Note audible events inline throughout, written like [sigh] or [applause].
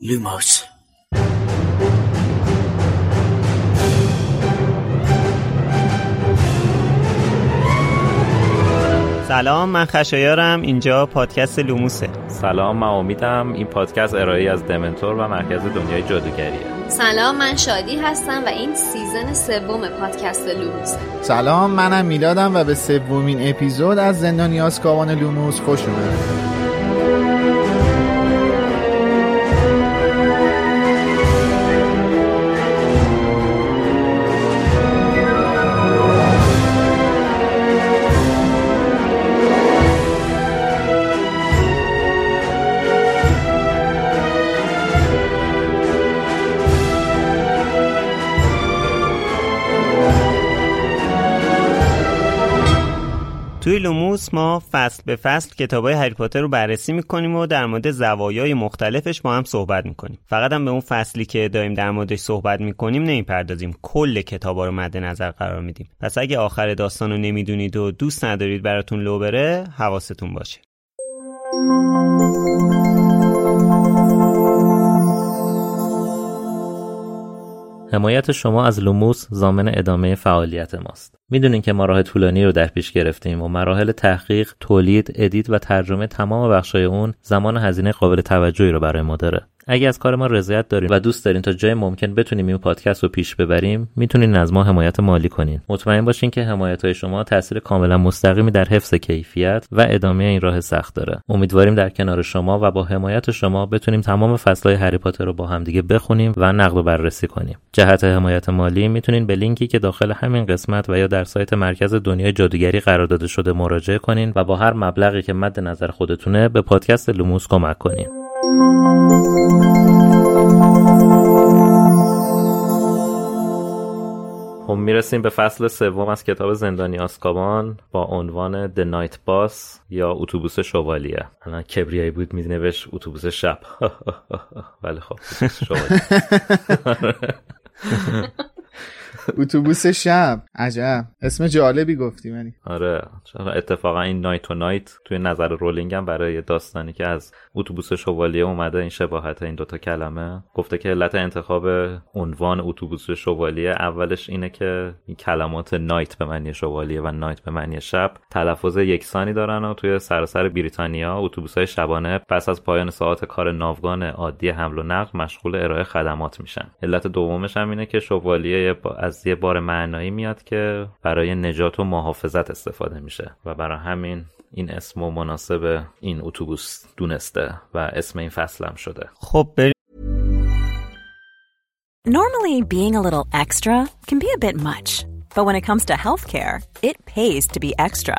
لوموس سلام من خشایارم. اینجا پادکست لوموسه. سلام من امیدم این پادکست ارائه‌ای از دمنتور و مرکز دنیای جادوگریه. سلام من شادی هستم و این season سوم پادکست لوموسه. سلام منم میلادم و به سومین اپیزود از زندانی آزکابان لوموس خوش اومدید. توی لوموس ما فصل به فصل کتابای هری پاتر رو بررسی می‌کنیم و در مورد زوایای مختلفش با هم صحبت می‌کنیم. فقط هم به اون فصلی که داریم در موردش صحبت می‌کنیم نمی‌پردازیم. کل کتابا رو مد نظر قرار میدیم. پس اگه آخر داستان رو نمی‌دونید و دوست ندارید براتون لو بره حواستون باشه. حمایت شما از لوموس ضامن ادامه فعالیت ماست. می‌دونین که ما راه طولانی رو در پیش گرفتیم و مراحل تحقیق، تولید، edit و ترجمه تمام بخشای اون زمان و هزینه قابل توجهی رو برای ما داره. اگه از کار ما رضایت دارین و دوست دارین تا جای ممکن بتونیم این پادکست رو پیش ببریم می‌تونین از ما حمایت مالی کنین. مطمئن باشین که حمایت های شما تاثیر کاملا مستقیمی در حفظ کیفیت و ادامه این راه سخت داره. امیدواریم در کنار شما و با حمایت شما بتونیم تمام فصلهای هری پاتر رو با همدیگه بخونیم و نقد و بررسی کنیم. جهت حمایت مالی می‌تونین به لینکی که داخل همین قسمت و یا در سایت مرکز دنیای جادوگری قرار داده شده مراجعه کنین و با هر مبلغی که مد نظر خودتونه به پادکست لوموس کمک کنین. خب می‌رسیم به فصل سوم از کتاب زندانی آسکابان با عنوان The Night Bus یا اتوبوس شوالیه. الان کبریایی بود مینوشت اتوبوس شب. [laughs] ولی خب شوالیه. [laughs] اتوبوس شب. عجب. اسم جالبی گفتی منی آره. اتفاقا این نایت و نایت توی نظر رولینگ هم برای داستانی که از اتوبوس شوالیه اومده این شباهت این دوتا کلمه. گفته که علت انتخاب عنوان اتوبوس شوالیه اولش اینه که این کلمات نایت به معنی شوالیه و نایت به معنی شب تلفظ یکسانی دارن و توی سراسر بریتانیا اتوبوس های شبانه پس از پایان ساعت کار ناوگان عادی حمل و نقل مشغول ارائه خدمات میشن. علت دومش هم اینه که شوالیه از یه بار معنایی میاد که برای نجات و محافظت استفاده میشه و برای همین این اسم و مناسب این اتوبوس دونسته و اسم این فصل هم شده خب بریم Normally being a little extra can be a bit much, but when it comes to healthcare, it pays to be extra.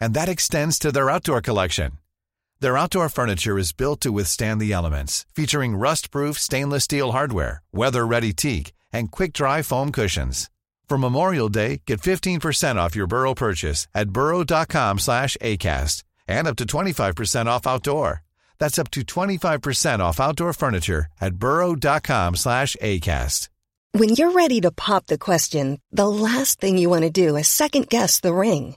and that extends to their outdoor collection. Their outdoor furniture is built to withstand the elements, featuring rust-proof stainless steel hardware, weather-ready teak, and quick-dry foam cushions. For Memorial Day, get 15% off your Burrow purchase at burrow.com slash ACAST and up to 25% off outdoor. That's up to 25% off outdoor furniture at burrow.com slash ACAST. When you're ready to pop the question, the last thing you want to do is second-guess the ring.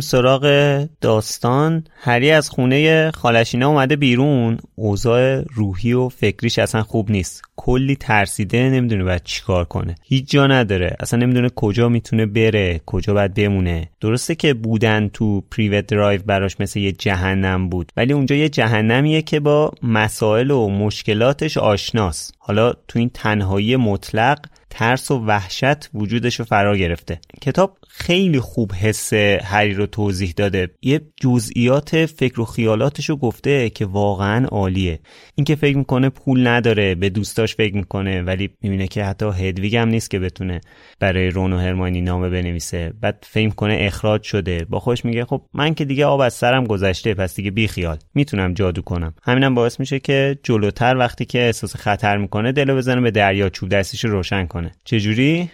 سراغ داستان. هری از خونه خالشینا اومده بیرون. اوضاع روحی و فکریش اصلا خوب نیست. کلی ترسیده نمی‌دونه باید چیکار کنه. هیچ جا نداره. اصلا نمی‌دونه کجا می‌تونه بره کجا باید بمونه. درسته که بودن تو پریوت درایو براش مثل یه جهنم بود. ولی اونجا یه جهنمیه که با مسائل و مشکلاتش آشناست. حالا تو این تنهایی مطلق ترس و وحشت وجودش رو فرا گرفته. کتاب خیلی خوب حس هری رو توضیح داده. یه جزئیات فکر و خیالاتش رو گفته که واقعا عالیه. اینکه فکر می‌کنه پول نداره به دوستاش فکر می‌کنه ولی می‌بینه که حتی هدویگ هم نیست که بتونه برای رون و هرمانی نامه بنویسه. بعد فکر کنه اخراج شده. با خوش میگه خب من که دیگه آب از سرم گذشته پس دیگه بی خیال. می‌تونم جادو کنم. همینم باعث میشه که جلوتر وقتی که احساس خطر می‌کنه دلو بزنه به دریا چوب دستیش روشن کنه. چجوری؟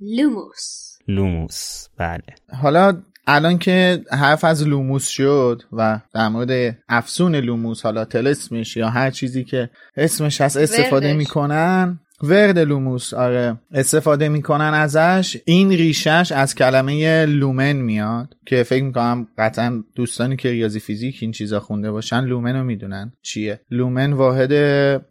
لوموس. لوموس بله حالا الان که حرف از لوموس شد و در مورد افسون لوموس حالا تلسمش یا هر چیزی که اسمش هست استفاده. می‌کنن ورد لوموس آره. استفاده می‌کنن ازش. این ریشش از کلمه لومن میاد که فکر می‌کنم قطعا دوستانی که ریاضی فیزیک این چیزا خونده باشن لومن رو می‌دونن چیه. لومن واحد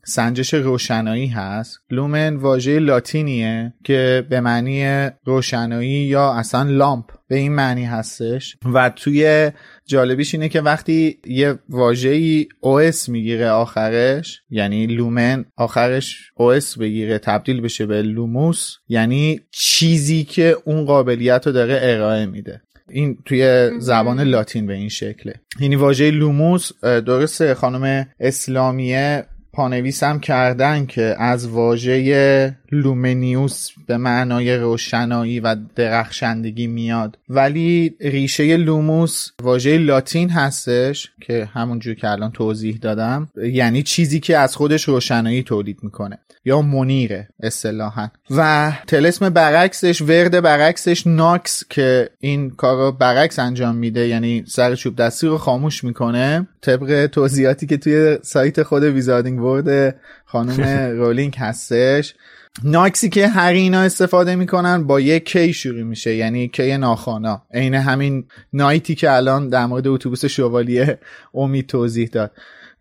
سنجش روشنایی هست. لومن واژه لاتینیه که به معنی روشنایی یا اصلا لامپ به این معنی هستش. و توی جالبیش اینه که وقتی یه واژه‌ای OS می‌گیره آخرش یعنی لومن آخرش OS بگیره تبدیل بشه به لوموس یعنی چیزی که اون قابلیت رو داره ارائه میده. این توی زبان لاتین به این شکله. یعنی واژه Lumos اه، درسته خانم اسلامیه پانویس هم کردن که از واژه luminous به معنای روشنایی و درخشندگی میاد. ولی ریشه Lumos واژه لاتین هستش که همونجور که الان توضیح دادم یعنی چیزی که از خودش روشنایی تولید می‌کنه. یا منیره اصطلاحا. و طلسم برعکسش ورد برعکسش Nox که این کار رو برعکس انجام میده یعنی سر چوب دستی رو خاموش می‌کنه. طبق توضیحاتی که توی سایت خود Wizarding World خانم [laughs] رولینگ هستش. ناکسی که هر اینا استفاده می‌کنن با یک کی شروع میشه یعنی کی ناخوانا. عین همین نایتی که الان در مورد اتوبوس شوالیه امید توضیح داد.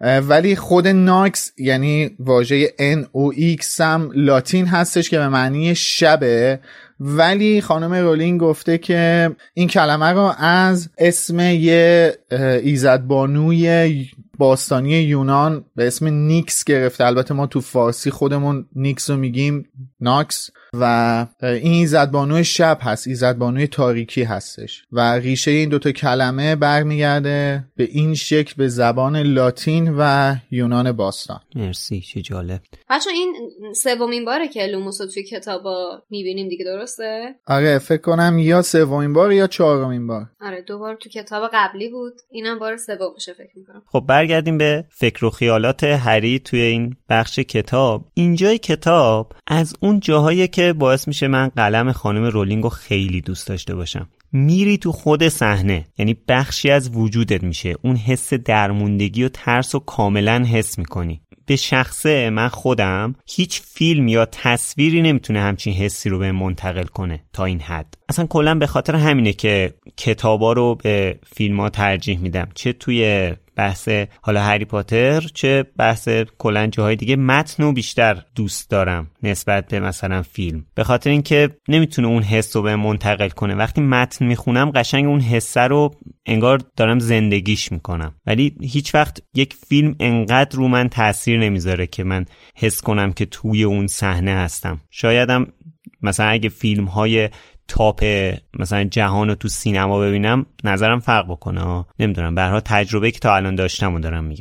ولی خود ناکس یعنی واژه N O X هم لاتین هستش که به معنی شبه. ولی خانم رولینگ گفته که این کلمه رو از اسم یه ایزدبانوی باستانی یونان به اسم نیکس گرفته. البته ما تو فارسی خودمون نیکس رو میگیم Nox. و این ایزدبانوی شب هست ایزدبانوی تاریکی هستش. و ریشه این دوتا کلمه برمیگرده به این شکل به زبان لاتین و یونان باستان. مرسی چه جالب. بچه این سومین باره که Lumos رو توی کتابا می‌بینیم دیگه درسته؟ آره فکر کنم یا سومین بار یا چهارمین بار. آره دو بار تو کتاب قبلی بود. اینم بار سومشه فکر می‌کنم. خب برگردیم به فکر و خیالات هری توی این بخش کتاب. اینجای کتاب از اون جاهایی که باعث میشه من قلم خانم رولینگ رو خیلی دوست داشته باشم. میری تو خود صحنه یعنی بخشی از وجودت میشه. اون حس درموندگی و ترس و کاملا حس می‌کنی. به شخصه من خودم هیچ فیلم یا تصویری نمی‌تونه همچین حسی رو به منتقل کنه تا این حد. اصلا کلا به خاطر همینه که کتابا رو به فیلم ها ترجیح میدم. چه توی بحث حالا هری پاتر چه بحث کلا جاهای دیگه متن رو بیشتر دوست دارم نسبت به مثلا فیلم. به خاطر اینکه نمی‌تونه اون حس رو به منتقل کنه. وقتی متن می‌خونم قشنگ اون حسه رو انگار دارم زندگیش می‌کنم. ولی هیچ وقت یک فیلم انقدر رو من تاثیر نمی‌ذاره که من حس کنم که توی اون صحنه هستم. شایدم مثلا اگه فیلم های تاپ مثلا جهان رو تو سینما ببینم نظرم فرق بکنه. نمی‌دونم حال تجربه که تا الان داشتم و دارم میگم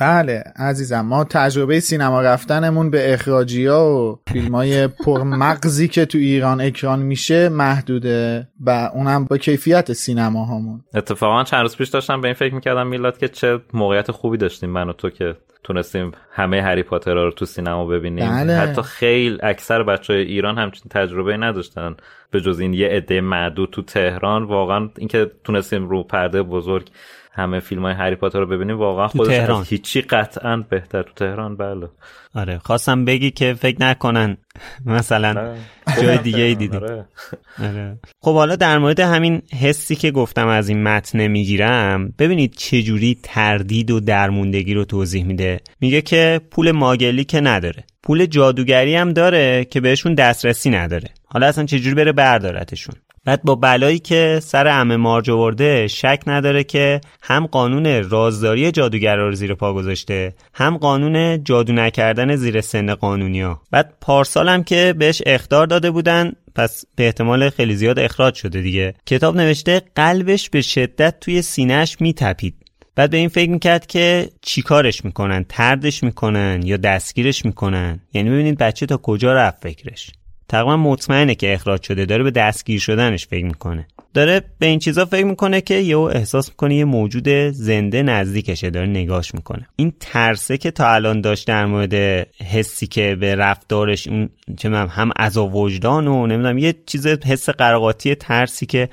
بله عزیزم ما تجربه سینما رفتنمون به اخراجی ها و فیلم های پرمغزی که تو ایران اکران میشه محدوده و اونم با کیفیت سینما هامون اتفاقا چند روز پیش داشتم به این فکر می‌کردم میلاد که چه موقعیت خوبی داشتیم من و تو که تونستیم همه هری پاتر رو تو سینما ببینیم. بله. حتی خیلی اکثر بچه های ایران همچین تجربه نداشتن. به جز این یه عده معدود تو تهران واقعا اینکه تونستیم رو پرده بزرگ همه فیلم های هری پاتر رو ببینیم واقعا خودش تهران. از هیچی قطعا بهتر تو تهران بله. آره خواستم بگی که فکر نکنن. مثلا جای دیگه ای دیدی آره. آره. خب حالا در مورد همین حسی که گفتم از این متن می‌گیرم ببینید چجوری تردید و درموندگی رو توضیح میده. میگه که پول ماگلی که نداره. پول جادوگری هم داره که بهشون دسترسی نداره. حالا اصلا چجوری بره بردارتشون بعد با بلایی که سر عمه مارج آورده شک نداره که هم قانون رازداری جادوگرا رو زیر پا گذاشته هم قانون جادو نکردن زیر سن قانونیا. بعد پارسال هم که بهش اخطار داده بودن پس به احتمال خیلی زیاد اخراج شده دیگه. کتاب نوشته قلبش به شدت توی سینهش میتپید. بعد به این فکر می‌کرد که چیکارش می‌کنن؟ تردش می‌کنن یا دستگیرش می‌کنن؟ یعنی ببینید بچه تا کجا رفت فکرش. تقریبا مطمئنه که اخراج شده داره به دستگیر شدنش فکر می‌کنه. داره به این چیزا فکر می‌کنه که یهو احساس می‌کنه یه موجود زنده نزدیکشه داره نگاش می‌کنه. این ترسه که تا الان داشت در مورد حسی که به رفتارش اون چه هم از وجدان و نمی‌دونم یه چیز حس قراقاتی ترسی که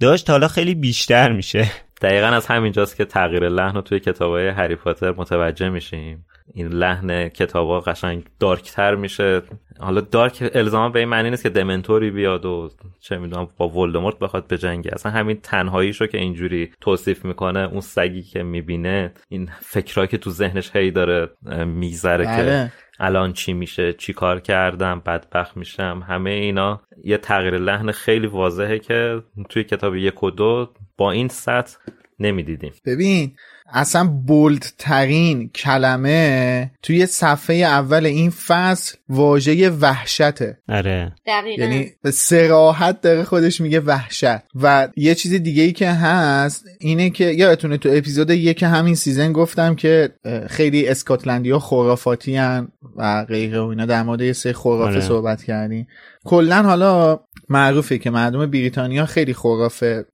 داشت حالا خیلی بیشتر میشه. دقیقا از همینجاست که تغییر لحن رو توی کتابای هری پاتر متوجه میشیم. این لحن کتابا قشنگ دارکتر میشه. حالا دارک الزاما به این معنی نیست که دمنتوری بیاد و چه می‌دونم با ولدمورت بخواد بجنگه اصلا همین تنهاییشو که اینجوری توصیف می‌کنه اون سگی که می‌بینه این فکرهایی که تو ذهنش هی داره اه، میگذره که بله. الان چی میشه چی کار کردم بدبخت میشم همه اینا یه تغییر لحن خیلی واضحه که توی کتاب یک و دو با این سطح نمی‌دیدیم. ببین اصلا bold ترین کلمه توی صفحه اول این فصل واژه وحشته. آره. دقیقا. یعنی به صراحت داره خودش میگه وحشت. و یه چیز دیگه ای که هست اینه که یادتونه تو اپیزود یک همین season گفتم که خیلی اسکاتلندی ها خرافاتی ان و غیره و اینا در مورد یه سری خرافه آره. صحبت کردیم. کلا حالا معروفه که مردم بریتانیا خیلی خرافه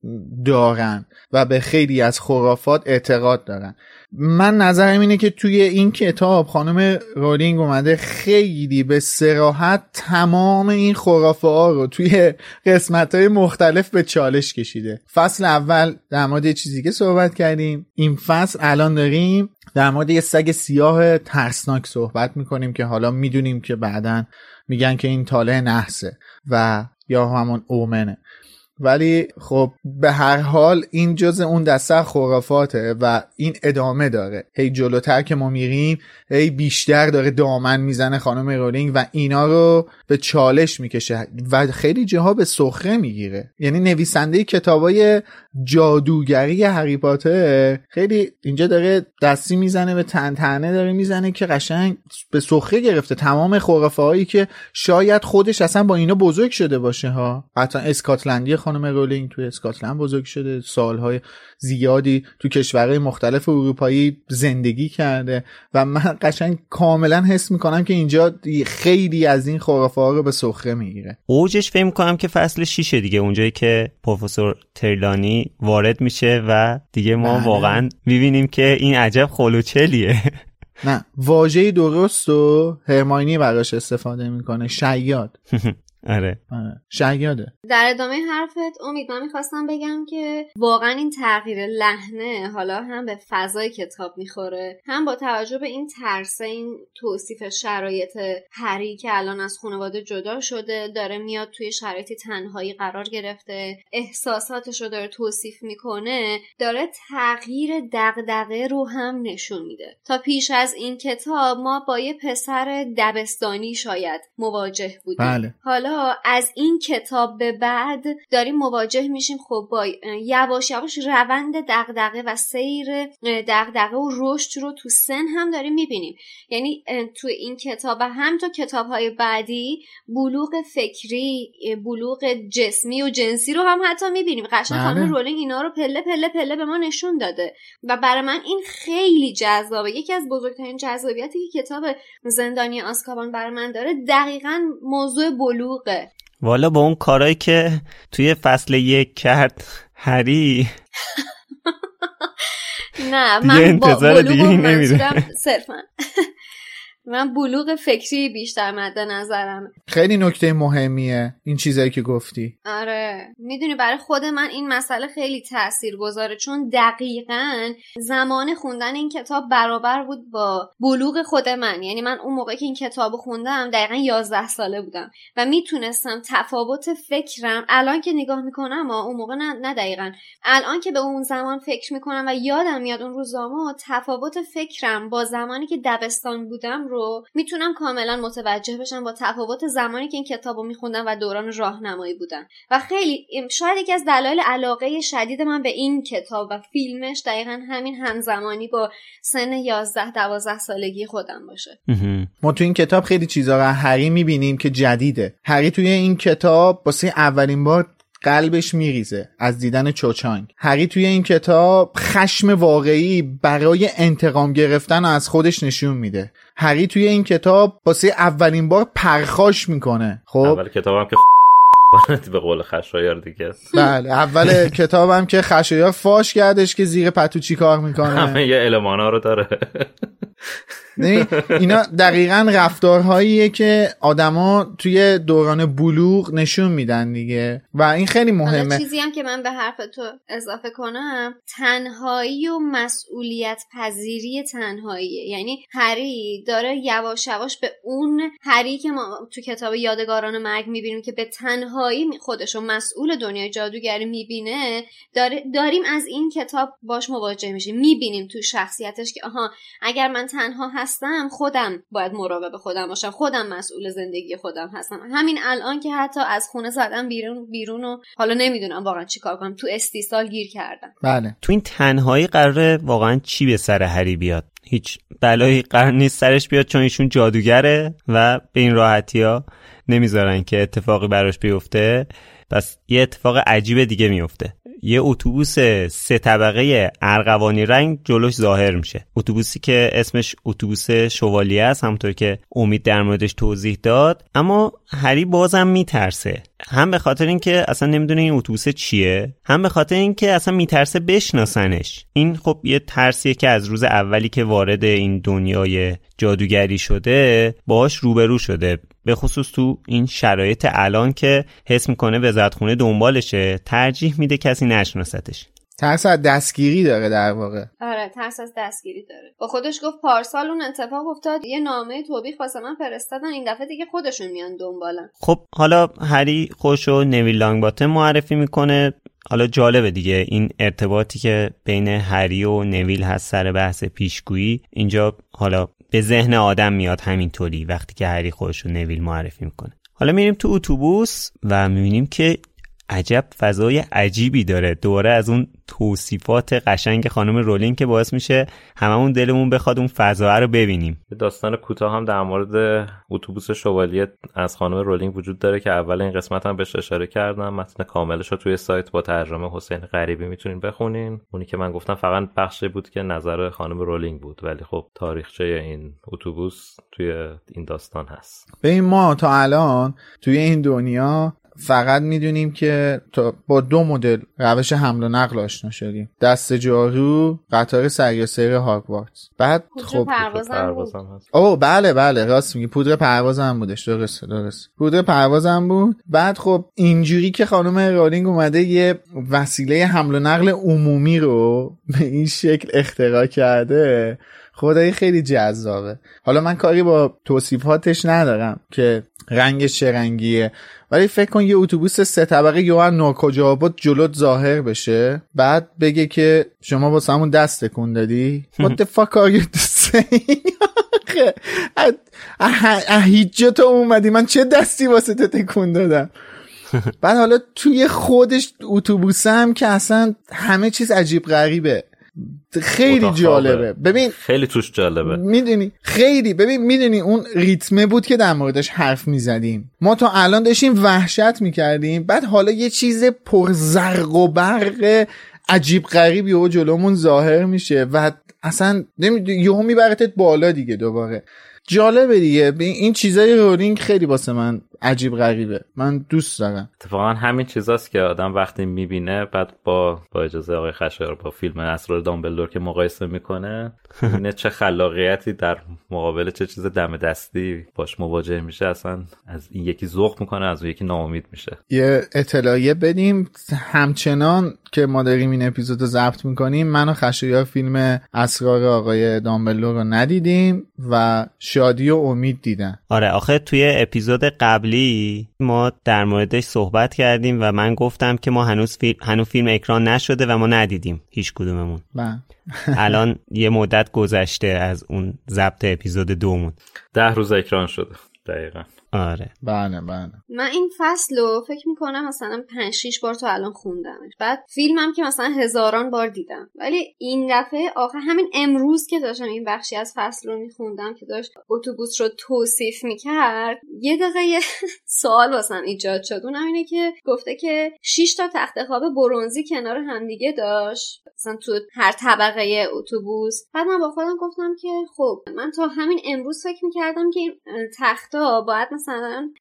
دارن و به خیلی از خرافات اعتقاد دارن. من نظرم اینه که توی این کتاب خانم رولینگ اومده خیلی به سراحت تمام این خرافه ها رو توی قسمت های مختلف به چالش کشیده. فصل اول در مورد چیزی که صحبت کردیم. این فصل الان داریم در مورد یه سگ سیاه ترسناک صحبت می‌کنیم که حالا می‌دونیم که بعدا میگن که این طالع نحسه و یا همون اومنه ولی خب به هر حال این جز اون دسته خرافاته و این ادامه داره. هی جلوتر که ما میریم هی بیشتر داره دامن می‌زنه خانم رولینگ و اینا رو به چالش می‌کشه و خیلی جاها به سخره می‌گیره. یعنی نویسنده کتابای جادوگری هری خیلی اینجا داره دستی می‌زنه به تن تنه داره می‌زنه که قشنگ به سخره گرفته. تمام خرافه هایی که شاید خودش اصلا با اینا بزرگ شده باشه ها. حتی اسکاتلندی خانم رولینگ توی اسکاتلند بزرگ شده. سالهای زیادی تو کشورهای مختلف اروپایی زندگی کرده و من قشنگ کاملا حس می‌کنم که اینجا خیلی از این خرافه ها رو به سخره می‌گیره. اوجش فکر کنم که فصل شیشه دیگه اونجایی که پروفسور ترلانی وارد میشه و دیگه ما بله. واقعا می‌بینیم که این عجب خلوچلیه. نه واژه درست و هرماینی براش استفاده می‌کنه. شیاد. [laughs] آره. آره. شیاده. در ادامه حرفت امید من می‌خواستم بگم که واقعا این تغییر لحنه حالا هم به فضای کتاب می‌خوره. هم با توجه به این ترس این توصیف شرایط هری که الان از خانواده جدا شده داره میاد توی شرایطی تنهایی قرار گرفته احساساتش رو داره توصیف می‌کنه داره تغییر دغدغه رو هم نشون میده. تا پیش از این کتاب ما با یه پسر دبستانی شاید مواجه بودیم. بله. حالا از این کتاب به بعد داریم مواجه میشیم. خب با یواش یواش روند دغدغه و سیر دغدغه و رشد رو تو سن هم داریم می‌بینیم. یعنی تو این کتاب و هم تو کتاب های بعدی بلوغ فکری بلوغ جسمی و جنسی رو هم حتی می‌بینیم. قشنگ بله. خانم رولینگ اینا رو پله پله پله به ما نشون داده. و برای من این خیلی جذابه. یکی از بزرگترین جذابیتی که کتاب زندانی آسکابان برای من داره دقیقا موضوع بلوغه والا با اون کارایی که توی فصل یک کرد هری. [laughs] نه من با انتظار دیگه. منظورم صرفا. من بلوغ فکری بیشتر مد نظرم خیلی نکته مهمیه این چیزایی که گفتی. آره. می‌دونی برای خود من این مسئله خیلی تأثیر گذاره چون دقیقا زمان خوندن این کتاب برابر بود با بلوغ خود من. یعنی من اون موقع که این کتاب خوندم دقیقا 11 ساله بودم. و می‌تونستم تفاوت فکرم الان که نگاه می‌کنم و اون موقع نه, نه دقیقا. الان که به اون زمان فکر می‌کنم و یادم میاد اون روزاما تفاوت فکرم با زمانی که دبستان بودم رو می‌تونم کاملا متوجه بشم با تفاوت زمانی که این کتاب رو میخوندم و دوران راهنمایی بودم و خیلی شاید یکی از دلایل علاقه شدید من به این کتاب و فیلمش دقیقا همین همزمانی با سن 11 12 سالگی خودم باشه. ما تو این کتاب خیلی چیزا رو از هری می‌بینیم که جدیده. هری توی این کتاب واسه اولین بار قلبش میریزه از دیدن چوچانگ. هری توی این کتاب خشم واقعی برای انتقام گرفتن از خودش نشون میده. هری توی این کتاب واسه اولین بار پرخاش می‌کنه. خب؟ اول کتابم که [laughs] به قول خشایار دیگه. بله اول کتابم که خشایار فاش کردش که زیر پتو چی کار می‌کنه؟ همه یه المانا رو داره. اینا دقیقا رفتارهاییه که آدما توی دوران بلوغ نشون میدن دیگه. و این خیلی مهمه. چیزی هم که من به حرف تو اضافه کنم تنهایی و مسئولیت پذیری تنهاییه. یعنی هری داره یواش یواش به اون هری که ما تو کتاب یادگاران مرگ می‌بینیم که به تنهایی خودش رو مسئول دنیای جادوگری می‌بینه داره داریم از این کتاب باش مواجه میشیم. می‌بینیم تو شخصیتش که آها اگر من تنها هستم خودم باید مراقب خودم باشم. خودم مسئول زندگی خودم هستم. همین الان که حتی از خونه زدم بیرون بیرون و حالا نمی‌دونم واقعا چیکار کنم. تو استیصال گیر کردم. بله. تو این تنهایی قراره واقعا چی به سر هری بیاد؟ هیچ بلایی قرار نیست سرش بیاد چون ایشون جادوگره و به این راحتی ها نمی‌ذارن که اتفاقی براش بیفته. پس یه اتفاق عجیب دیگه میفته یه اتوبوس سه طبقه ارغوانی رنگ جلوش ظاهر میشه. اتوبوسی که اسمش اتوبوس شوالیه است همونطور که امید در موردش توضیح داد. اما هری بازم میترسه. هم به خاطر اینکه اصلا نمی‌دونه این اتوبوس چیه هم به خاطر اینکه اصلا میترسه بشناسنش. این خب یه ترسیه که از روز اولی که وارد این دنیای جادوگری شده باهاش روبرو شده. به خصوص تو این شرایط الان که حس می‌کنه وزارتخونه دنبالشه ترجیح میده کسی نشناستش. ترس از دستگیری داره در واقع. آره ترس از دستگیری داره. با خودش گفت پارسال اون اتفاق افتاد یه نامه توبیخ واسه من فرستادن این دفعه دیگه خودشون میان دنبالم. خب حالا هری خوشو نویل لانگباتن معرفی می‌کنه. حالا جالبه دیگه این ارتباطی که بین هری و نویل هست سر بحث پیشگویی اینجا حالا به ذهن آدم میاد همینطوری وقتی که هری خودش رو نویل معرفی می‌کنه. حالا میریم تو اتوبوس و می‌بینیم که عجب فضای عجیبی داره. دوباره از اون توصیفات قشنگ خانم رولینگ که باعث میشه هممون دلمون بخواد اون فضا رو ببینیم. یه داستان کوتاه هم در مورد اتوبوس شوالیه از خانم رولینگ وجود داره که اول این قسمت هم بهش اشاره کردم. متن کاملش رو توی سایت با ترجمه حسین غریبی می‌تونین بخونین. اونی که من گفتم فقط بخشی بود که نظر خانم رولینگ بود ولی خب تاریخچه این اتوبوس توی این داستان هست. ببین ما تا الان توی این دنیا فقط می‌دونیم که تا با دو مدل روش حمل و نقل آشنا شدیم. دست جارو قطار سیاسر هاگوارتس بعد خب او بله بله راست میگی. پودر پروازم بودش. درست درست پودر پروازم بود. بعد خب اینجوری که خانم رولینگ اومده یه وسیله حمل و نقل عمومی رو به این شکل اختراع کرده خدایی خیلی جذابه. حالا من کاری با توصیفاتش ندارم که رنگش چه رنگیه ولی فکر کن یه اتوبوس سه طبقه یا هم ناکجا بود جلوت ظاهر بشه بعد بگه که شما با همون دست تکون دادی؟ what the fuck are you saying هیچ تو اومدی من چه دستی واسه تکون دادم؟ [laughs] بعد حالا توی خودش اتوبوس هم که اصلا همه چیز عجیب غریبه. خیلی جالبه. ببین خیلی توش جالبه. می‌دونی خیلی. ببین می‌دونی اون ریتمه بود که در موردش حرف می‌زدیم. ما تا الان داشتیم وحشت می‌کردیم. بعد حالا یه چیز پرزرق و برق عجیب غریبی و جلومون ظاهر میشه و اصلا یهو میبرتت بالا دیگه دوباره. جالبه دیگه. این چیزای رولینگ خیلی واسه من عجیب غریبه. من دوست دارم. اتفاقا همین چیزاست که آدم وقتی می‌بینه بعد با با اجازه آقای خشایار با فیلم اسرار دامبلدور که مقایسه می‌کنه می‌بینه چه خلاقیتی در مقابل چه چیز دم دستی باش مواجه میشه. اصلا از این یکی ذوق می‌کنه از اون یکی ناامید میشه. یه اطلاعیه بدیم. همچنان که ما داریم این اپیزود رو ضبط می‌کنیم من و خشایار فیلم اسرار آقای دامبلدور رو ندیدیم و شادی و امید دیدن. آره آخه توی اپیزود قبلی ما در موردش صحبت کردیم و من گفتم که ما هنوز فیلم هنوز فیلم اکران نشده و ما ندیدیم هیچ کدوممون. بله. [laughs] الان یه مدت گذشته از اون ضبط اپیزود دومون. ده روز اکران شده دقیقا. آره. بله بله. من این فصل رو فکر می‌کنم مثلا 5 6 بار تا الان خوندمش. بعد فیلمم که مثلا هزاران بار دیدم. ولی این دفعه آخر همین امروز که داشتم این بخشی از فصل رو میخوندم که داشت اتوبوس رو توصیف می‌کرد یه دقیقه یه [laughs] سوال واسم ایجاد شد. اونم اینه که گفته که 6 تا تخت خواب برونزی کنار همدیگه داشت. مثلا تو هر طبقه اتوبوس. بعد من با خودم گفتم که خب من تا همین امروز فکر می‌کردم که این تختا باید مثلا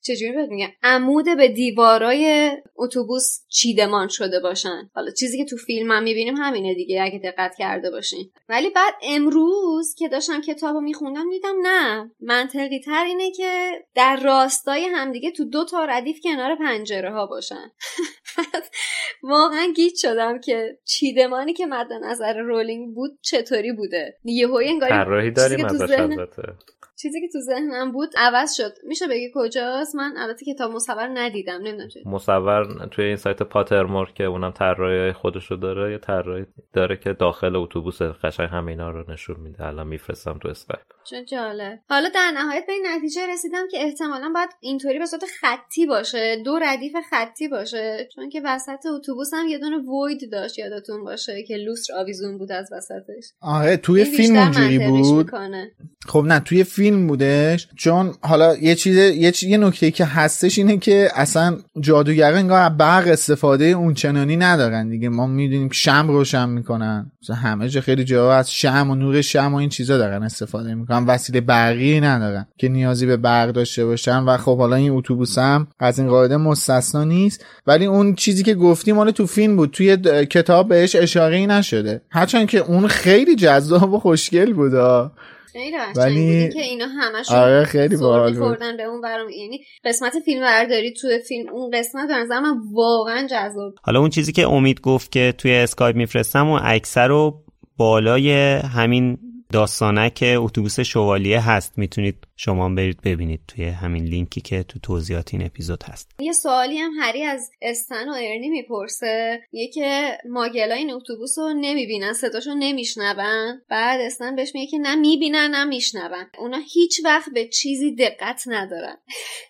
چجوری بهت میگم؟ عمود به دیوارای اتوبوس چیدمان شده باشن. حالا چیزی که تو فیلم هم می‌بینیم همینه دیگه اگه دقت کرده باشین. ولی بعد امروز که داشتم کتابو میخوندم دیدم نه. منطقی تر اینه که در راستای همدیگه تو دو تا ردیف کنار پنجره ها باشن. [laughs] واقعا گیت شدم که چیدمانی که مد نظر رولینگ بود چطوری بوده. یهو انگاری داریم ازش البته. چیزی که تو ذهنم بود عوض شد. میشه بگی کجاست؟ من البته کتاب مصور ندیدم نمی‌دونم چه مصور توی این سایت Pottermore که اونم طراحی خودشو داره یه طراحی داره که داخل اتوبوس قشنگ همینا رو نشون میده. الان میفرستم تو اسکایپ. چون جالب. حالا در نهایت به این نتیجه رسیدم که احتمالا باید اینطوری به صورت خطی باشه دو ردیف خطی باشه. چون که وسط اتوبوس هم یه دونه void داشت یادتون باشه که لوستر آویزون بود از وسطش. آره توی فیلم اونجوری بود. خب نه توی فیلم بودش. چون حالا یه چیز یه, چیز، یه نکته که هستش اینه که اصلا جادوگرا انگار برق استفاده اون چنانی ندارن دیگه. ما می‌دونیم شم روشن می‌کنن. مثلا همه جا خیلی جا از شم و نور شم و این چیزا دارن استفاده می‌کنن. وسیله برقی ندارن که نیازی به برق داشته باشن. و خب حالا این اتوبوس هم از این قاعده مستثنا نیست. ولی اون چیزی که گفتیم مال تو فیلم بود. توی کتاب بهش اشاره نشده. هرچند که اون خیلی جذاب و خوشگل بود خیلی ولی که اینا همشون آره خیلی باحال به اون برام یعنی قسمت فیلم برداری تو فیلم اون قسمت به نظر من واقعا جذاب حالا اون چیزی که امید گفت که توی اسکایپ میفرستم و اکثر رو بالای همین داستانک اتوبوس شوالیه هست. می‌تونید شما برید ببینید توی همین لینکی که تو توضیحات این اپیزود هست. یه سوالی هم هری از استن و ارنی می‌پرسه. یه که ماگلا این اتوبوس رو نمی‌بینن صداشو نمیشنون. بعد استن بهش میگه که نه می‌بینن نه میشنون. اونا هیچ وقت به چیزی دقت ندارن.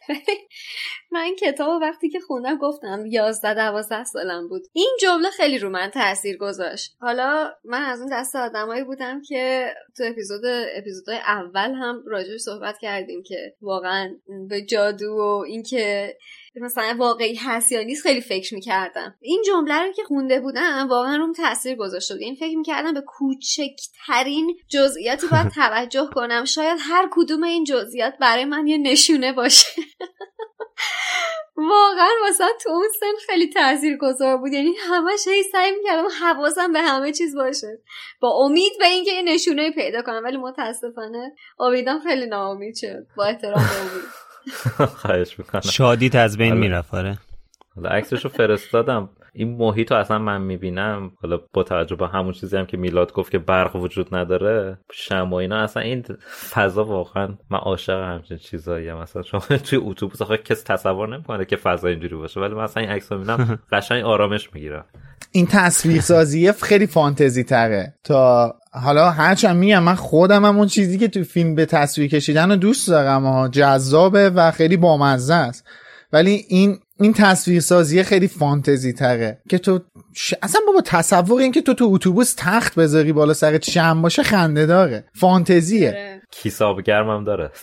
[laughs] من کتاب وقتی که خوندم گفتم 11 12 سالم بود. این جمله خیلی رو من تاثیر گذاشت. حالا من از اون دست آدمایی بودم که تو اپیزود اپیزودهای اول هم راجع صحبت کردیم که واقعا به جادو و اینکه مثلا واقعی هست یا نیست خیلی فکر می‌کردم. این جمله رو که خونده بودم واقعا روم تاثیر گذاشته بود. این فکر می‌کردم به کوچکترین جزئیاتی باید [laughs] توجه کنم. شاید هر کدوم این جزئیات برای من یه نشونه باشه. [laughs] واقعا واسه تو اون سن خیلی تاثیر گذار بود. یعنی همش هی سعی می‌کردم حواسم به همه چیز باشه. با امید به اینکه یه نشونه پیدا کنم. ولی متاسفانه امیدم خیلی ناامید شد. با احترام به امید. [laughs] خواهش می‌کنم. شادیت از بین می‌رفت آره. حالا عکسشو فرستادم. این محیط رو اصلا من می‌بینم. حالا با توجه به همون چیزی هم که میلاد گفت که برق وجود نداره شم و اینا اصلا این فضا واقعا من عاشق همچین چیزایی هم مثلا شما [laughs] توی اتوبوس آخه کس تصور نمی‌کنه که فضا اینجوری باشه. ولی من اصلا این عکس رو می‌بینم [laughs] قشنگ آرامش می‌گیرم این تصویر سازی خیلی فانتزی تره تا حالا هرچند میگم من خودم هم اون چیزی که تو فیلم به تصویر کشیدن رو دوست دارم ها جذابه و خیلی بامزه است. ولی این این تصویر سازی خیلی فانتزی تره که تو ش... اصلا بابا تصور این که تو تو اتوبوس تخت بذاری بالا سر چم باشه خنده داره. فانتزیه. کیساب گرمم داره [laughs]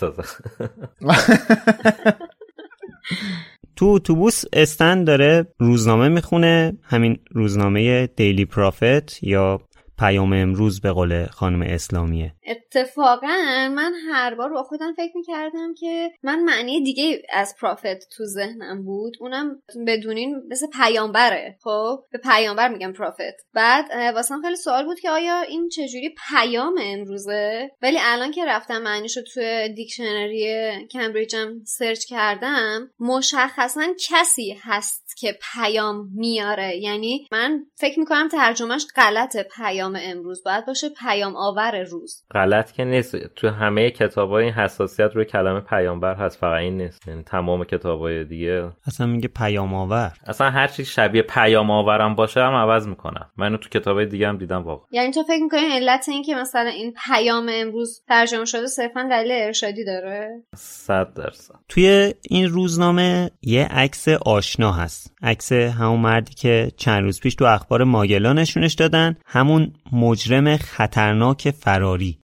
تو اتوبوس استن داره روزنامه می‌خونه همین روزنامه دیلی پرافت یا پیام امروز به قول خانم اسلامیه. اتفاقا من هر بار با خودم فکر می‌کردم که من معنی دیگه از پرافت تو ذهنم بود. اونم بدونین مثل پیامبره. خب به پیامبر میگم پرافت. بعد واسه خیلی سوال بود که آیا این چجوری پیام امروزه؟ ولی الان که رفتم معنیشو تو دیکشنری کمبریجم سرچ کردم مشخصا کسی هست که پیام میاره. یعنی من فکر می‌کنم ترجمهش غلط پیام امروز باید باشه پیام آور روز. غلط که نیست. تو همه کتاب این حساسیت روی کلمه پیامبر هست. فقط این نیست. یعنی تمام کتاب دیگه. اصلا میگه پیام آور. اصلا هر چی شبیه پیام آورم باشه هم عوض می‌کنم. منو تو کتاب دیگه هم دیدم واقعا. یعنی تو فکر می‌کنی علت این که مثلا این پیام امروز ترجمه شده صرفا دلیل ارشادی داره؟ 100 درصد. توی این روزنامه یه عکس آشنا هست. عکس همون مردی که چند روز پیش تو اخبار ماگلا نشونش دادن. همون مجرم خطرناک فراری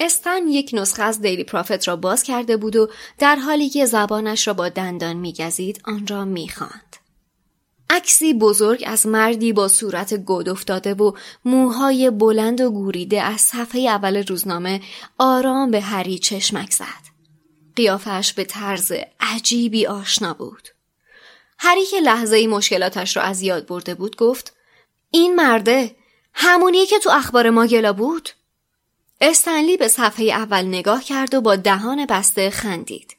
استن یک نسخه از دیلی پرافت را باز کرده بود و در حالی که زبانش را با دندان میگزید آن را می‌خواند. عکسی بزرگ از مردی با صورت گود افتاده و موهای بلند و گوریده از صفحه اول روزنامه آرام به هری چشمک زد. قیافش به طرز عجیبی آشنا بود. هری که لحظه ای مشکلاتش را از یاد برده بود گفت این مرده همونیه که تو اخبار ماگلا بود؟ استنلی به صفحه اول نگاه کرد و با دهان بسته خندید.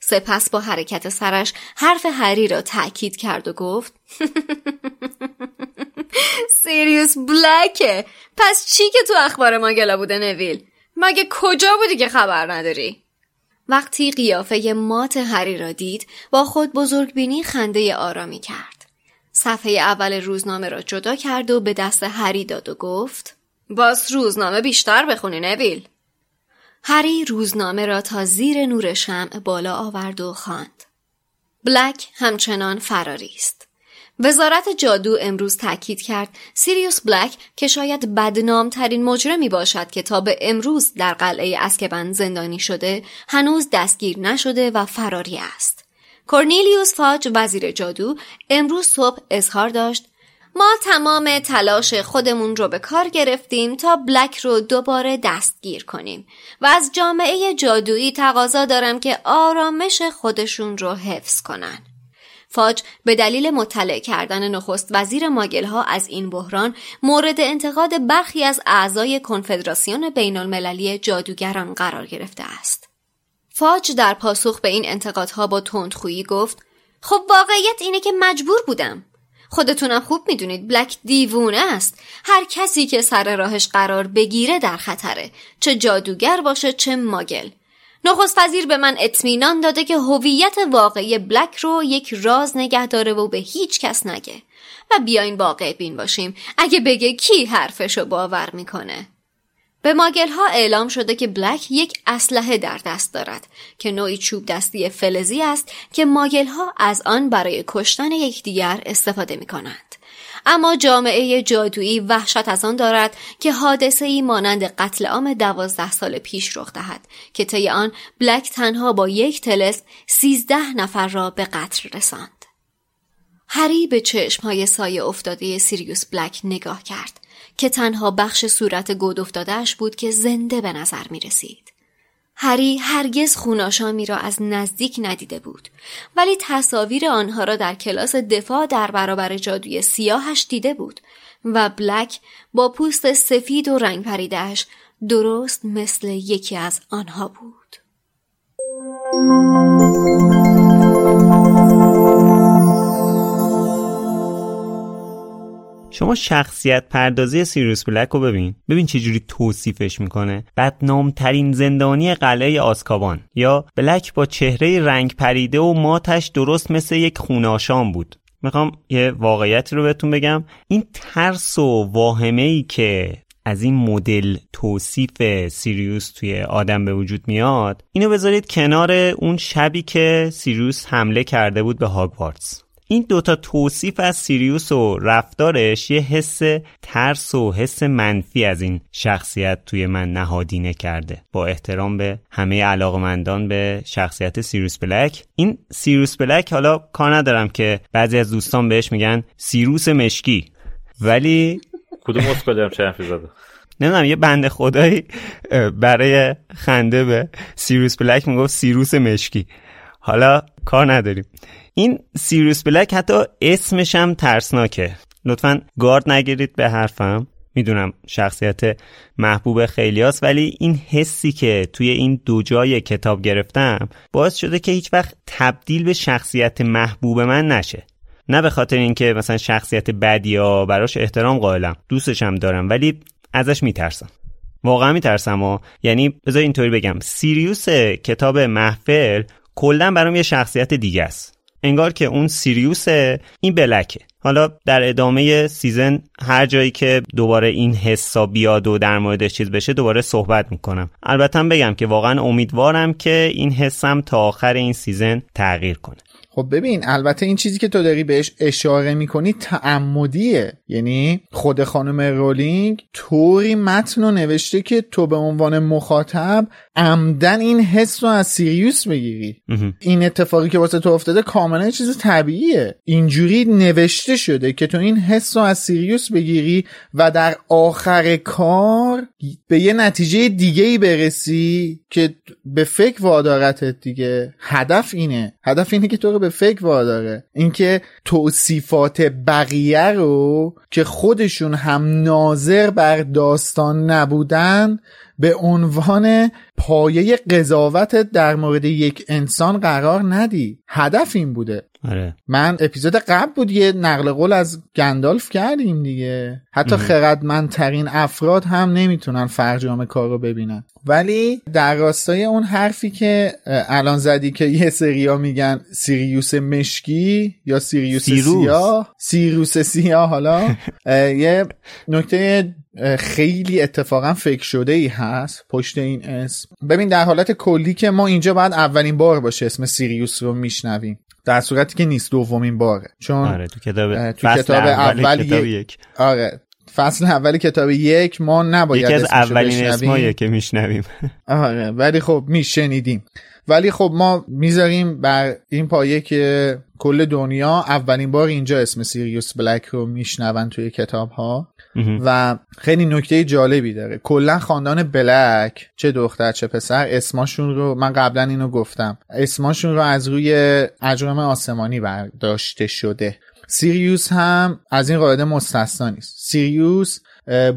سپس با حرکت سرش حرف هری را تأکید کرد و گفت [laughs] سیریوس بلکه پس چی که تو اخبار ماگلا بوده نویل مگه کجا بودی که خبر نداری وقتی قیافه مات هری را دید با خود بزرگبینی خنده آرامی کرد صفحه اول روزنامه را جدا کرد و به دست هری داد و گفت باز روزنامه بیشتر بخونی نویل هری روزنامه را تا زیر نور شمع بالا آورد و خواند. بلک همچنان فراری است. وزارت جادو امروز تاکید کرد سیریوس بلک که شاید بدنام ترین مجرمی باشد که تا به امروز در قلعه اسکبن زندانی شده هنوز دستگیر نشده و فراری است. کورنیلیوس فاج وزیر جادو امروز صبح اظهار داشت ما تمام تلاش خودمون رو به کار گرفتیم تا بلک رو دوباره دستگیر کنیم و از جامعه جادویی تقاضا دارم که آرامش خودشون رو حفظ کنن. فاج به دلیل مطلع کردن نخست وزیر ماگل ها از این بحران مورد انتقاد برخی از اعضای کنفدراسیون بین المللی جادوگران قرار گرفته است. فاج در پاسخ به این انتقادها با تندخویی گفت خب واقعیت اینه که مجبور بودم. خودتونم خوب می‌دونید بلک دیوونه است. هر کسی که سر راهش قرار بگیره در خطره چه جادوگر باشه چه ماگل. نخست وزیر به من اطمینان داده که هویت واقعی بلک رو یک راز نگه داره و به هیچ کس نگه. و بیاین واقع بین باشیم. اگه بگه کی حرفشو باور می‌کنه؟ به ماگل ها اعلام شده که بلک یک اسلحه در دست دارد که نوعی چوب دستی فلزی است که ماگل ها از آن برای کشتن یکدیگر استفاده می کنند. اما جامعه جادویی وحشت از آن دارد که حادثه ای مانند قتل عام دوازده سال پیش رخ دهد که طی آن بلک تنها با یک تلس سیزده نفر را به قتل رساند. هری به چشمهای سایه افتاده سیریوس بلک نگاه کرد که تنها بخش صورت گود افتادهش بود که زنده به نظر می رسید. هری هرگز خوناشامی را از نزدیک ندیده بود ولی تصاویر آنها را در کلاس دفاع در برابر جادوی سیاهش دیده بود و بلک با پوست سفید و رنگ پریدهش درست مثل یکی از آنها بود. شما شخصیت پردازی سیریوس بلک رو ببین. ببین چجوری توصیفش می‌کنه. بدنامترین زندانی قلعه آسکابان. یا بلک با چهره رنگ پریده و ماتش درست مثل یک خوناشان بود. می‌خوام یه واقعیتی رو بهتون بگم. این ترس و واهمه ای که از این مدل توصیف سیریوس توی آدم به وجود میاد اینو بذارید کنار اون شبی که سیریوس حمله کرده بود به هاگوارتس. این دوتا توصیف از سیریوس و رفتارش یه حس ترس و حس منفی از این شخصیت توی من نهادینه کرده. با احترام به همه علاقمندان به شخصیت سیروس بلک. این سیروس بلک حالا کار ندارم که بعضی از دوستان بهش میگن سیروس مشکی. ولی کدوم اسکالی چه حرفی زده؟ نمی‌دونم یه بند خدایی برای خنده به سیروس بلک می‌گفت سیروس مشکی. حالا کار نداریم. این سیریوس بلک حتی اسمش هم ترسناکه. لطفا گارد نگیرید به حرفم. می‌دونم شخصیت محبوب خیلیاست ولی این حسی که توی این دو جای کتاب گرفتم باعث شده که هیچ وقت تبدیل به شخصیت محبوب من نشه. نه به خاطر اینکه مثلا شخصیت بدی یا براش احترام قائلم دوستشم دارم ولی ازش میترسم. واقعا میترسم و یعنی بذار اینطوری بگم. سیریوس کتاب محفل کلا برام یه شخصیت دیگه است. انگار که اون سیریوس این بلکه. حالا در ادامه season هر جایی که دوباره این حسا بیاد و در موردش چیز بشه دوباره صحبت می‌کنم. البته بگم که واقعا امیدوارم که این حسم تا آخر این season تغییر کنه. خب ببین البته این چیزی که تو داری بهش اشاره می‌کنی تعمدیه. یعنی خود خانم رولینگ طوری متن رو نوشته که تو به عنوان مخاطب عمدن این حس رو از سیریوس بگیری. این اتفاقی که واسه تو افتاده کاملا چیز طبیعیه. اینجوری نوشته شده که تو این حس رو از سیریوس بگیری و در آخر کار به یه نتیجه دیگه ای برسی که به فکر وادارتت دیگه. هدف اینه. هدف اینه که تو رو به فکر واداره. اینکه توصیفات بقیه رو که خودشون هم ناظر بر داستان نبودن به عنوان پایه قضاوت در مورد یک انسان قرار ندی. هدف این بوده. آره. من اپیزود قبل بود یه نقل قول از گندالف کردیم دیگه. حتی خردمندترین افراد هم نمی‌تونن فرجام کار رو ببینن. ولی در راستای اون حرفی که الان زدی که یه سریا میگن سیریوس مشکی یا سیریوس سیروس. سیاه؟ سیروس سیاه حالا؟ [laughs] یه نکته خیلی اتفاقا فکر شده ای هست پشت این اسم. ببین در حالت کلی که ما اینجا باید اولین بار باشه اسم سیریوس رو میشنویم. در صورتی که نیست دومین باره. چون آره تو کتاب تو فصل کتاب اول اول کتاب یک- یک آره. فصل اول کتاب یک ما نباید یکی از اولین. اسمایه که میشنویم. [laughs] آره ولی خب میشنیدیم. ولی خب ما می‌ذاریم بر این پایه که کل دنیا اولین بار اینجا اسم سیریوس بلک رو میشنون توی کتاب ها و خیلی نکته جالبی داره. کلا خاندان بلک چه دختر چه پسر اسماشون رو من قبلا اینو گفتم. اسماشون رو از روی اجرام آسمانی برداشته شده. سیریوس هم از این قاعده مستثنا نیست. سیریوس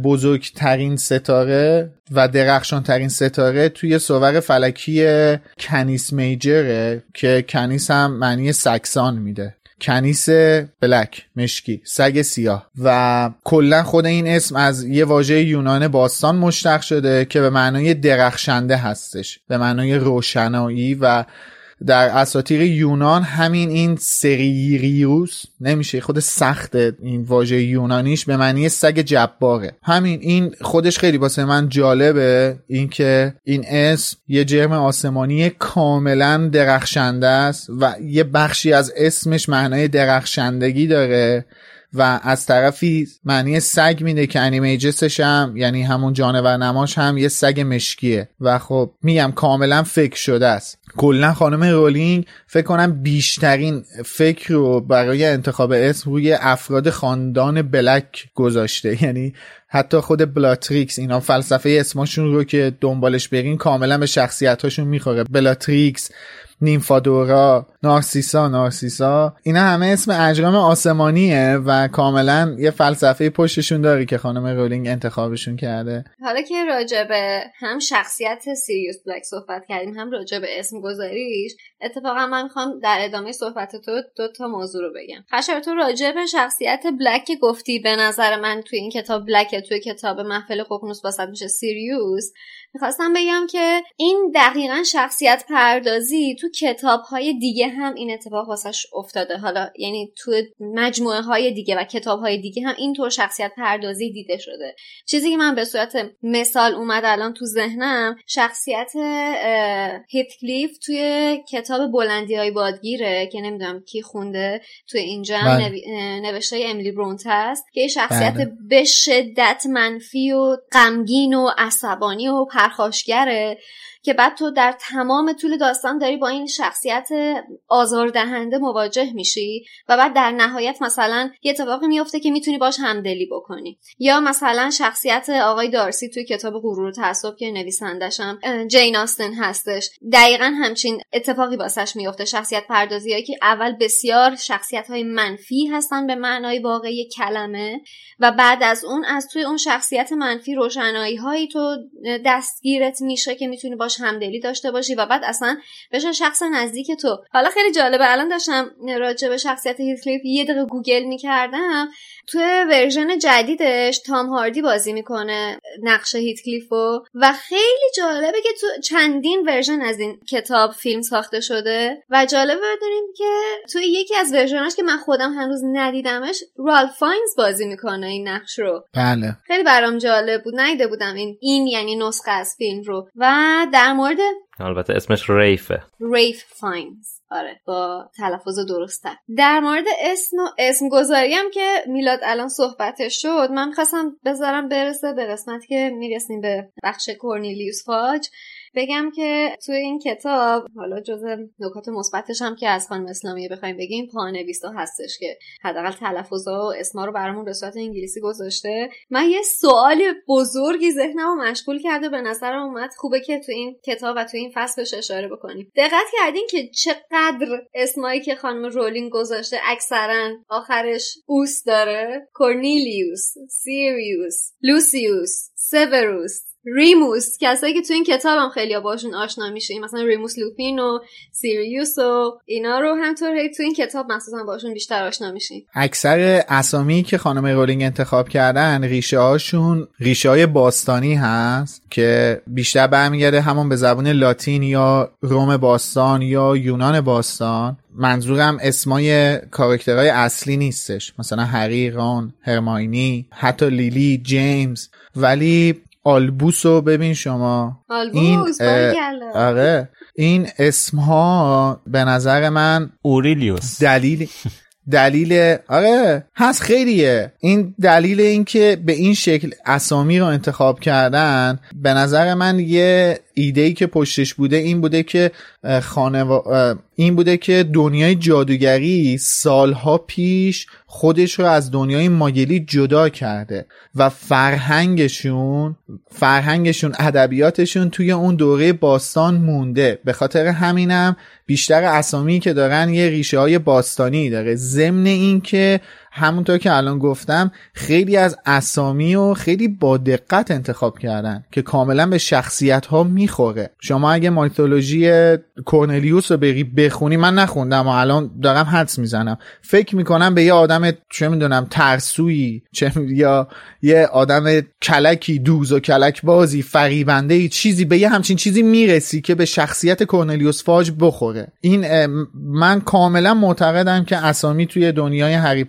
بزرگترین ستاره و درخشانترین ستاره توی صور فلکی کنیس میجره که کنیس هم معنی سکسان میده. کنیس بلک مشکی سگ سیاه. و کلا خود این اسم از یه واژه یونان باستان مشتق شده که به معنای درخشنده هستش به معنای روشنایی و در اساطیر یونان همین این سریریوس نمیشه خود سخت این واژه یونانیش به معنی سگ جباره. همین این خودش خیلی واسه من جالبه اینکه این اسم یه جرم آسمانی کاملا درخشنده است و یه بخشی از اسمش معنای درخشندگی داره. و از طرفی معنی سگ میده که Animagus ش هم یعنی همون جانور نماش هم یه سگ مشکیه. و خب میگم کاملا فکر شده است. کلا خانم رولینگ فکر کنم بیشترین فکر رو برای انتخاب اسم روی افراد خاندان بلک گذاشته. [laughs] یعنی حتی خود بلاتریکس اینا فلسفه اسمشون رو که دنبالش برین کاملا به شخصیتاشون می‌خوره. بلاتریکس نیمفادورا نارسیسا نارسیسا. اینا همه اسم اجرام آسمانیه و کاملا یه فلسفه پشتشون داره که خانم رولینگ انتخابشون کرده. حالا که راجع به هم شخصیت سیریوس بلک صحبت کردیم هم راجع به اسم گذاریش اتفاقا من می‌خوام در ادامه صحبت تو دو تا موضوع رو بگم. خشر تو راجع به شخصیت بلک گفتی به نظر من توی این کتاب بلک توی کتاب محفل ققنوس واسط میشه سیریوس می‌خواستم بگم که این دقیقا شخصیت پردازی تو کتاب های دیگه هم این اتفاق واسش افتاده. حالا یعنی تو مجموعه های دیگه و کتاب های دیگه هم اینطور شخصیت پردازی دیده شده. چیزی که من به صورت مثال اومد الان تو ذهنم شخصیت هیتکلیف توی کتاب بلندی های بادگیره که نمی‌دونم کی خونده تو اینجا بله. نوشته امیلی برونت هست که شخصیت بله. به شدت منفی و غمگین و عصبانی و پرخاشگره که بعد تو در تمام طول داستان داری با این شخصیت آزاردهنده مواجه میشی و بعد در نهایت مثلا یه اتفاقی میفته که می‌تونی باش همدلی بکنی. یا مثلا شخصیت آقای دارسی توی کتاب غرور و تعصب که نویسندشم جین آستن هستش. دقیقا همچین اتفاقی واسش میفته. شخصیت پردازی که اول بسیار شخصیت های منفی هستن به معنای واقعی کلمه و بعد از اون از توی اون شخصیت منفی روشنایی هایی تو دستگیرت میشه که می‌تونی باش همدلی داشته باشی و بعد اصلا بشه شخص نزدیک تو. حالا خیلی جالبه الان داشتم راجع به شخصیت هیتکلیف یه دقیقه گوگل می‌کردم. تو version جدیدش تام هاردی بازی می‌کنه نقش هیتکلیفو. و خیلی جالبه که تو چندین version از این کتاب فیلم ساخته شده. و جالبه بدونیم که تو یکی از version اش که من خودم هنوز ندیدمش رالف فاینز بازی می‌کنه این نقش رو. بله. خیلی برام جالب بود. ندیده بودم این این یعنی نسخه از فیلم رو. و در مورد البته اسمش ریفه. ریف فاینز. آره با تلفظ درسته در مورد اسم و اسم گذاری هم که میلاد الان صحبتش شد من خواستم بذارم برسه به قسمت که می‌رسیم به بخش کورنیلیوس فاج. بگم که توی این کتاب حالا جز نکات مثبتش هم که از خانم اسلامی بخوایم بگیم پانویسا هستش که حداقل تلفظا و اسما رو برامون به صورت انگلیسی گذاشته. من یه سوال بزرگی ذهنم رو مشغول کرده به نظرم اومد خوبه که تو این کتاب و تو این فصل بهش اشاره بکنیم. دقت کردین که چقدر اسمایی که خانم رولینگ گذاشته اکثرا آخرش us داره؟ کورنیلیوس سیریوس لوسیوس سیوروس. ریموس کسایی که تو این کتاب هم خیلی باشون آشنا میشه مثلا ریموس لوپین و سیریوس و اینا رو همطور هی تو این کتاب مخصوصا باشون بیشتر آشنا میشین. اکثر اسامی که خانم رولینگ انتخاب کردن ریشه هاشون ریشه های باستانی هست که بیشتر برمیگرده همون به زبان لاتین یا روم باستان یا یونان باستان. منظورم اسمای کاراکترهای اصلی نیستش. مثلا هری ران هرماینی حتی لیلی جیمز. ولی آلبوس رو ببین شما. آلبوس این آره. این اسم ها به نظر من اوریلیوس. دلیل دلیل آره. هست خیلیه. این دلیل اینکه به این شکل اسامی رو انتخاب کردن به نظر من یه ایده ای که پشتش بوده این بوده که خانه این بوده که دنیای جادوگری سالها پیش خودش رو از دنیای ماگلی جدا کرده و فرهنگشون فرهنگشون ادبیاتشون توی اون دوره باستان مونده. به خاطر همینم بیشتر اسامی که دارن یه ریشه های باستانی داره. ضمن اینکه همونطور که الان گفتم خیلی از اسامی و خیلی با دقت انتخاب کردن که کاملا به شخصیت ها می‌خوره. شما اگه مایتولوژی کورنلیوس رو بری بخونی من نخوندم و الان دارم حدس می‌زنم. فکر می‌کنم به یه آدم چه می‌دونم ترسویی چه یا یه آدم کلکی دوز و کلک بازی فریبنده ای چیزی به یه همچین چیزی می‌رسی که به شخصیت کورنلیوس فاج بخوره. این من کاملا معتقدم که اسامی توی دنیای هری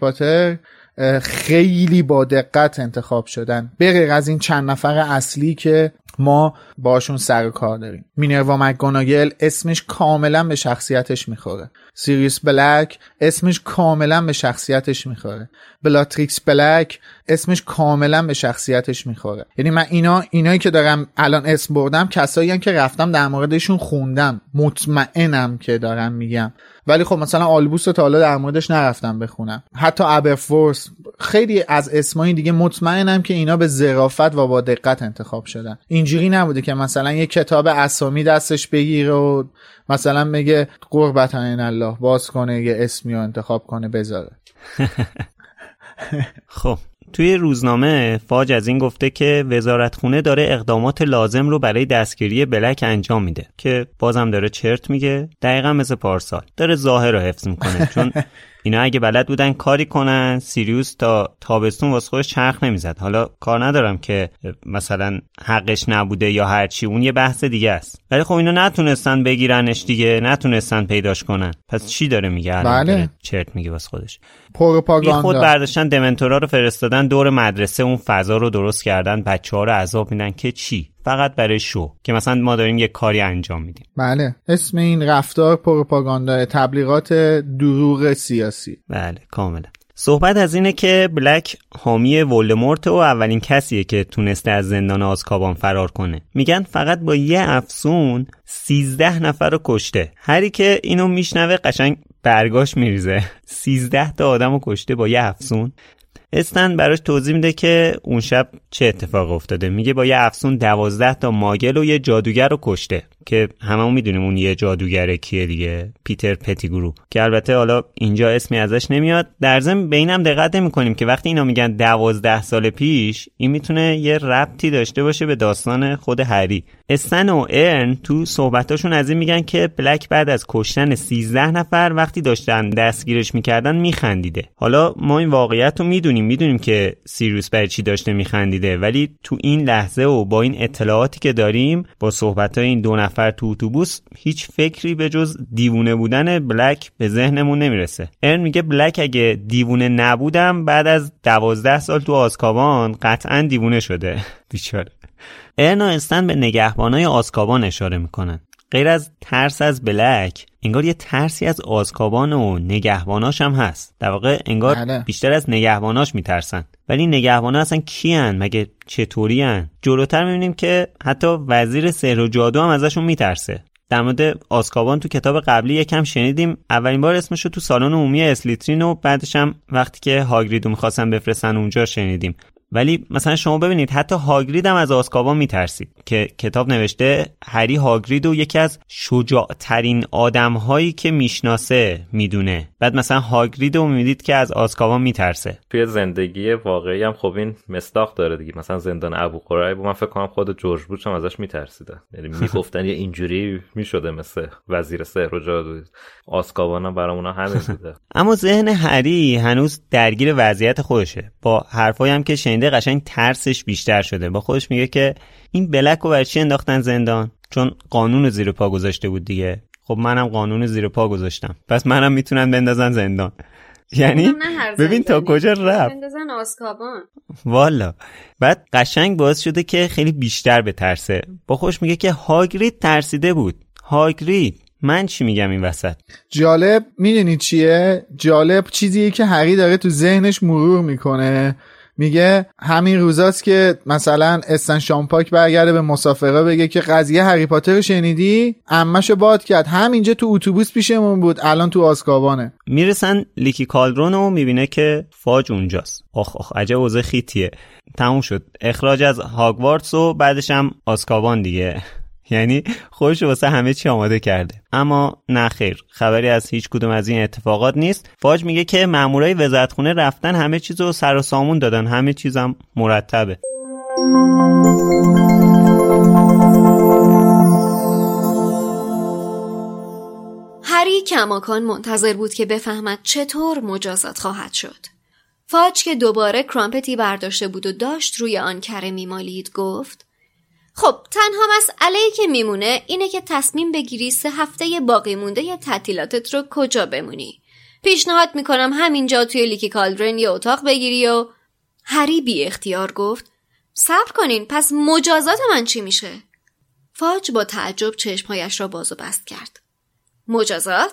خیلی با دقت انتخاب شدن. بغیر از این چند نفر اصلی که ما باشون سر کار داریم. مینروا مکگوناگل اسمش کاملا به شخصیتش می‌خوره. سیریوس بلک اسمش کاملا به شخصیتش می‌خوره. بلاتریکس بلک اسمش کاملا به شخصیتش می‌خوره. یعنی من اینا اینایی که دارم الان اسم بردم کسایی که رفتم در موردشون خوندم. مطمئنم که دارم میگم. ولی خب مثلا آلبوس تا حالا در موردش نرفتم بخونم. حتی ابرفورس خیلی از اسمای دیگه مطمئنم که اینا به ظرافت و با دقت انتخاب شدن. اینجوری نبوده که مثلا یه کتاب اسامی دستش بگیره و مثلا بگه قربت الله باز کنه یه اسمی رو انتخاب کنه بذاره. [laughs] [laughs] خب. توی روزنامه فاج از این گفته که وزارتخونه داره اقدامات لازم رو برای دستگیری بلک انجام میده که بازم داره چرت میگه دقیقا مثل پارسال. داره ظاهر رو حفظ می‌کنه [laughs] چون اینا اگه بلد بودن کاری کنن سیریوس تا تابستون واسه خودش چرخ نمی‌زد. حالا کار ندارم که مثلا حقش نبوده یا هرچی اون یه بحث دیگه است. ولی خب اینا نتونستن بگیرنش دیگه نتونستن پیداش کنن. پس چی داره میگه؟ بله. چرت میگه واسه خودش. پروپاگاندا خود برداشتن دمنتورا رو فرستادن دور مدرسه اون فضا رو درست کردن بچه ها رو عذاب میدن که چی؟ فقط برای شو. که مثلا ما داریم یه کاری انجام میدیم. بله. اسم این رفتار پروپاگاندا تبلیغات دروغ سیاسی. بله کاملا. صحبت از اینه که بلک حامی ولدمورت و اولین کسیه که تونسته از زندان آزکابان فرار کنه. میگن فقط با یه افسون سیزده نفر رو کشته. هری که اینو میشنوه قشنگ برگاش میریزه. [laughs] سیزده تا آدم رو کشته با یه افسون. استن براش توضیح میده که اون شب چه اتفاق افتاده. میگه با یه افسون دوازده تا ماگل و یه جادوگر رو کشته. که هممون می‌دونیم اون یه جادوگر کیه دیگه پیتر پتیگرو که البته حالا اینجا اسمی ازش نمیاد. در ضمن به اینم دقت نمی‌کنیم که وقتی اینا میگن دوازده سال پیش این می‌تونه یه ربطی داشته باشه به داستان خود هری. استن و ارن تو صحبتاشون از این میگن که بلک بعد از کشتن 13 نفر وقتی داشتن دستگیرش می‌کردن میخندیده. حالا ما این واقعیت رو می‌دونیم می‌دونیم که سیریوس بر چی داشته میخندیده ولی تو این لحظه و با این اطلاعاتی که داریم با صحبت این دو نفر تو اتوبوس هیچ فکری به جز دیوونه بودن بلک به ذهنمون نمی‌رسه. ارن میگه بلک اگه دیوونه نبودم بعد از دوازده سال تو آزکابان قطعا دیوونه شده. [laughs] بیچاره. ارن و استن به نگهبانای آزکابان اشاره می‌کنن. غیر از ترس از بلک انگار یه ترسی از آزکابان و نگهباناش هم هست. در واقع انگار بله. بیشتر از نگهباناش میترسن. ولی نگهبانا اصلا کیان مگه چطوری هن؟ جلوتر می‌بینیم که حتی وزیر سحر و جادو هم ازشون میترسه. در مورد آسکابان تو کتاب قبلی یکم شنیدیم. اولین بار اسمشو تو سالن عمومی اسلیترین و بعدش هم وقتی که هاگریدو می‌خواستن بفرستن اونجا شنیدیم. ولی مثلا شما ببینید حتی هاگرید هم از آسکابان میترسید که کتاب نوشته هری هاگرید و یکی از شجاعترین آدم هایی که می‌شناسه می‌دونه. بعد مثلا هاگرید رو می‌دید که از آسکابان میترسه. توی زندگی واقعی هم خب این مستاق داره دیگه. مثلا زندان ابو قریب من فکر کنم خود جورج بوش هم ازش میترسیده یعنی [laughs] می‌گفتن یه اینجوری می‌شده مثل وزیر سحر و جادو آسکابان هم برامون همین بوده. [laughs] اما ذهن هری هنوز درگیر وضعیت خودشه. با حرفایی هم که شنیده قشنگ ترسش بیشتر شده. با خودش میگه که این بلک رو برای چی انداختن زندان؟ چون قانون زیر پا گذاشته بود دیگه. خب منم قانون زیر پا گذاشتم. پس منم می‌تونن بندازن زندان. یعنی ببین تا کجا رفت. بندازن آسکابان والا. بعد قشنگ باعث شده که خیلی بیشتر به ترسه با خوش میگه که هاگرید ترسیده بود. هاگرید. من چی میگم این وسط؟ جالب می‌دونی چیه؟ جالب چیزیه که هری داره تو ذهنش مرور می‌کنه. میگه همین روزاست که مثلا استن شامپاک برگرده به مسافرها بگه که قضیه هری پاتر شنیدی؟ امشو باد کرد. همینجا تو اتوبوس پیشمون بود الان تو آسکابانه می‌رسن لیکی کالدرون و می‌بینه که فاج اونجاست. آخ آخ عجب اوضاع خیتیه. تموم شد. اخراج از هاگوارتس و بعدش هم آسکابان دیگه. یعنی خودش واسه همه چی آماده کرده. اما نه خیر خبری از هیچ کدوم از این اتفاقات نیست. فاج میگه که مامورای وزارتخونه رفتن همه چیز رو سر و سامون دادن. همه چیزم مرتبه. هری کماکان منتظر بود که بفهمد چطور مجازات خواهد شد. فاج که دوباره کرامپتی برداشته بود و داشت روی آن کره میمالید گفت خب تنها مسئله ای که میمونه اینه که تصمیم بگیری سه هفته باقی مونده تعطیلاتت رو کجا بمونی پیشنهاد می‌کنم همینجا توی لیکی کالدرن یه اتاق بگیری و هری بی اختیار گفت صبر کنین پس مجازات من چی میشه؟ فاج با تعجب چشمهایش را باز و بست کرد. مجازات؟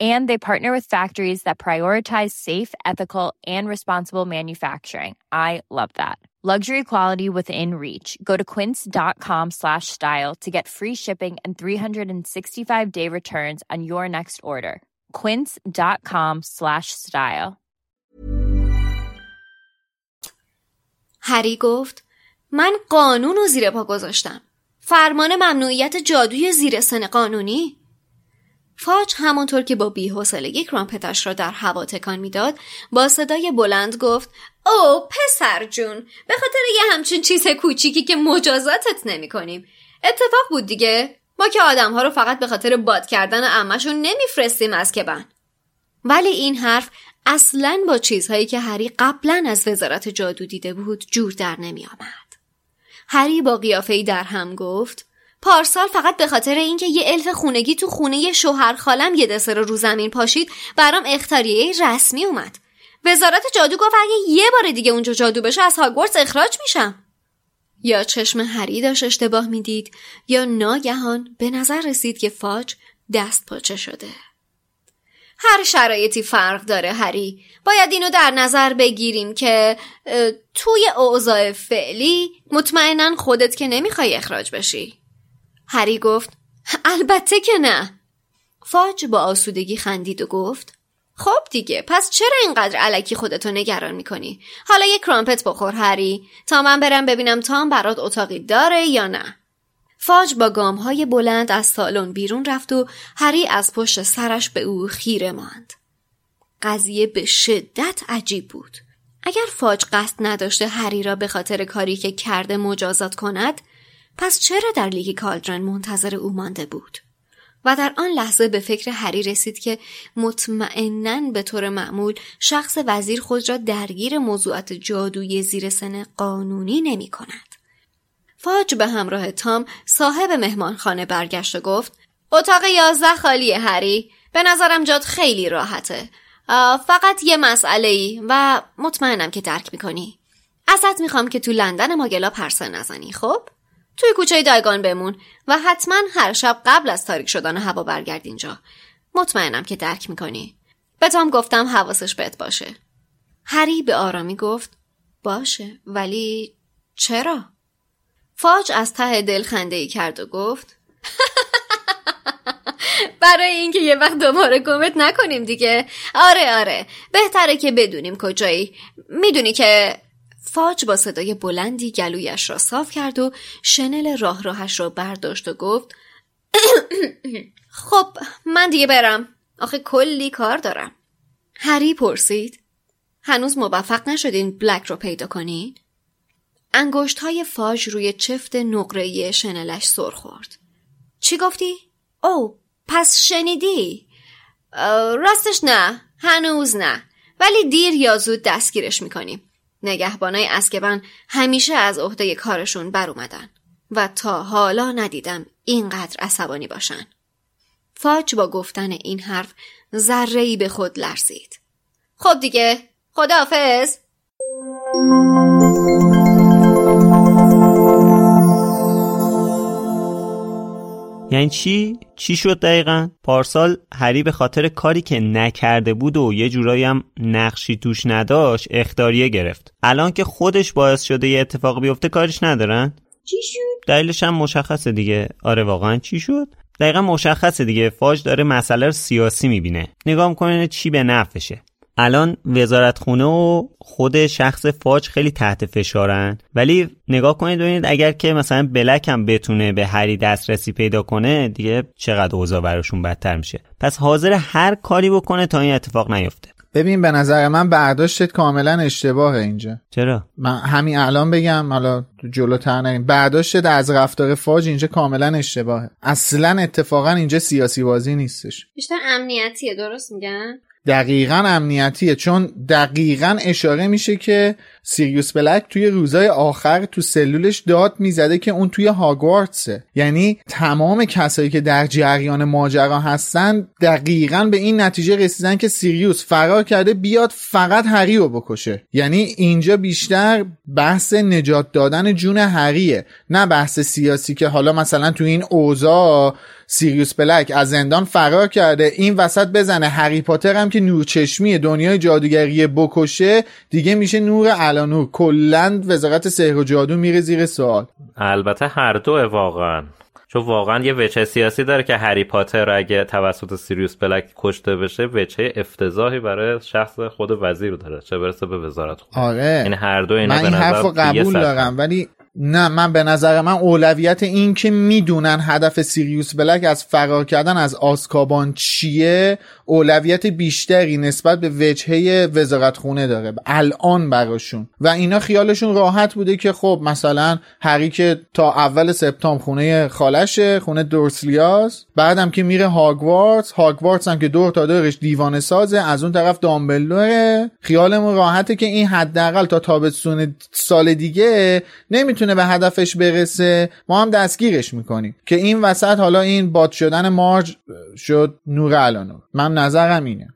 And they partner with factories that prioritize safe, ethical, and responsible manufacturing. I love that. Luxury quality within reach. Go to quince.com slash style to get free shipping and 365 day returns on your next order. Quince.com slash style. هری گفت من قانون رو زیر پا گذاشتم. فرمان ممنوعیت جادوی زیر سن قانونی. فاج همانطور که با بیحوصلگی کرامپتش را در هوا تکان می‌داد با صدای بلند گفت او پسر جون به خاطر یه همچین چیز کوچیکی که مجازاتت نمی کنیم اتفاق بود دیگه. ما که آدم ها رو فقط به خاطر باد کردن امشون نمیفرستیم از کبن. ولی این حرف اصلا با چیزهایی که هری قبلا از وزارت جادو دیده بود جور در نمی آمد. هری با قیافه در هم گفت پارسال فقط به خاطر اینکه یه الف خونگی تو خونه شوهر خالم یه دسر رو زمین پاشید برام اختاریه رسمی اومد. وزارت جادو گفت اگه یه بار دیگه اونجا جادو بشه از هاگوارتس اخراج میشم. یا چشم هری داشت اشتباه می‌دید یا ناگهان به نظر رسید که فاج دست پاچه شده. هر شرایطی فرق داره هری. باید اینو در نظر بگیریم که توی اوضاع فعلی مطمئنا خودت که نمی‌خوای اخراج بشی. هری گفت البته که نه. فاج با آسودگی خندید و گفت خب دیگه پس چرا اینقدر علکی خودتو نگران می‌کنی؟ حالا یه کرامپت بخور هری. تا من برم ببینم تام برات اتاقی داره یا نه. فاج با گام های بلند از سالن بیرون رفت و هری از پشت سرش به او خیره ماند. قضیه به شدت عجیب بود. اگر فاج قصد نداشته هری را به خاطر کاری که کرده مجازات کند پس چرا در لیگ کالدرن منتظر او مانده بود؟ و در آن لحظه به فکر هری رسید که مطمئنا به طور معمول شخص وزیر خود را درگیر موضوعات جادویی زیر سن قانونی نمی کند. فاج به همراه تام صاحب مهمانخانه برگشت و گفت اتاق یازده خالیه هری به نظرم جاد خیلی راحته فقط یه مسئله ای و مطمئنم که درک می‌کنی ازت می‌خوام که تو لندن ماگلا پرسه نزنی خب؟ توی کوچه دایگان بمون و حتما هر شب قبل از تاریک شدن هوا برگرد اینجا. مطمئنم که درک می‌کنی. به تام گفتم حواسش بهت باشه. هری به آرامی گفت باشه ولی چرا؟ فاج از ته دل خنده ای کرد و گفت [laughs] برای اینکه یه وقت دوباره گمت نکنیم دیگه. آره آره بهتره که بدونیم کجایی. می‌دونی که فاج با صدای بلندی گلویش را صاف کرد و شنل راه راهش را برداشت و گفت [coughs] خب من دیگه برم آخه کلی کار دارم هری پرسید هنوز موفق نشدین بلک رو پیدا کنید؟ انگشت های فاج روی چفت نقره‌ای شنلش سر خورد. چی گفتی؟ او پس شنیدی؟ راستش نه هنوز نه ولی دیر یا زود دستگیرش می‌کنیم. نگهبانای اسکبن همیشه از عهده کارشون بر اومدن و تا حالا ندیدم اینقدر عصبانی باشن. فاج با گفتن این حرف ذره به خود لرزید خب دیگه خداحافظ یعنی چی؟ چی شد دقیقا؟ پارسال هری به خاطر کاری که نکرده بود و یه جورایی هم نقشی توش نداشت اختاریه گرفت الان که خودش باعث شده یه اتفاق بیفته کارش ندارن؟ چی شد؟ دلیلش هم مشخصه دیگه آره واقعا چی شد؟ دقیقا مشخصه دیگه فاج داره مسئله رو سیاسی می‌بینه نگاه می‌کنه چی به نفشه الان وزارت خونه و خود شخص فاج خیلی تحت فشارن. ولی نگاه کنید ببینید اگر که مثلا بلک هم بتونه به هری دسترسی پیدا کنه دیگه چقدر اوضاع براشون بدتر میشه. پس حاضر هر کاری بکنه تا این اتفاق نیفته. ببین به نظر من برداشتت کاملا اشتباهه اینجا. چرا؟ من همین الان بگم حالا جلوتر نریم برداشتت از رفتار فاج اینجا کاملا اشتباهه. اصلا اتفاقا اینجا سیاسی بازی نیستش. بیشتر امنیتیه درست میگن؟ دقیقا امنیتیه چون دقیقا اشاره میشه که سیریوس بلک توی روزای آخر تو سلولش داد می‌زده که اون توی هاگوارتسه. یعنی تمام کسایی که در جریان ماجرا هستن دقیقا به این نتیجه رسیدن که سیریوس فرار کرده بیاد فقط هری رو بکشه. یعنی اینجا بیشتر بحث نجات دادن جون هریه نه بحث سیاسی که حالا مثلا تو این اوضاع سیریوس بلک از زندان فرار کرده. این وسط بزنه. هری پاتر هم که نورچشمی دنیای جادوگری بکشه دیگه میشه نور الانور. کلا وزارت سحر و جادو میره زیر سوال. البته هر دو واقعا. چون واقعا یه وجه سیاسی داره که هری پاتر اگه توسط سیریوس بلک کشته بشه وجه افتضاحی برای شخص خود وزیر داره. چه برسه به وزارت خود. آره. این هر دو اینا من این حرف قبول. دارم ولی نه من به نظر من اولویت این که می‌دونن هدف سیریوس بلک از فرار کردن از آسکابان چیه اولویت بیشتری نسبت به وجهه وزارت خونه داره الان براشون. و اینا خیالشون راحت بوده که خب مثلا هری که تا اول سپتامبر خونه خالشه خونه دورسلیاس بعدم که میره هاگوارتس هاگوارتس هم که دور تا دورش دیوانه سازه از اون طرف دامبلدوره خیالمون راحته که این حداقل تا تابستون سال دیگه نمی‌تونه به هدفش برسه ما هم دستگیرش می‌کنیم. که این وسط حالا این باد شدن مارج شد نور الانور من نظرم اینه.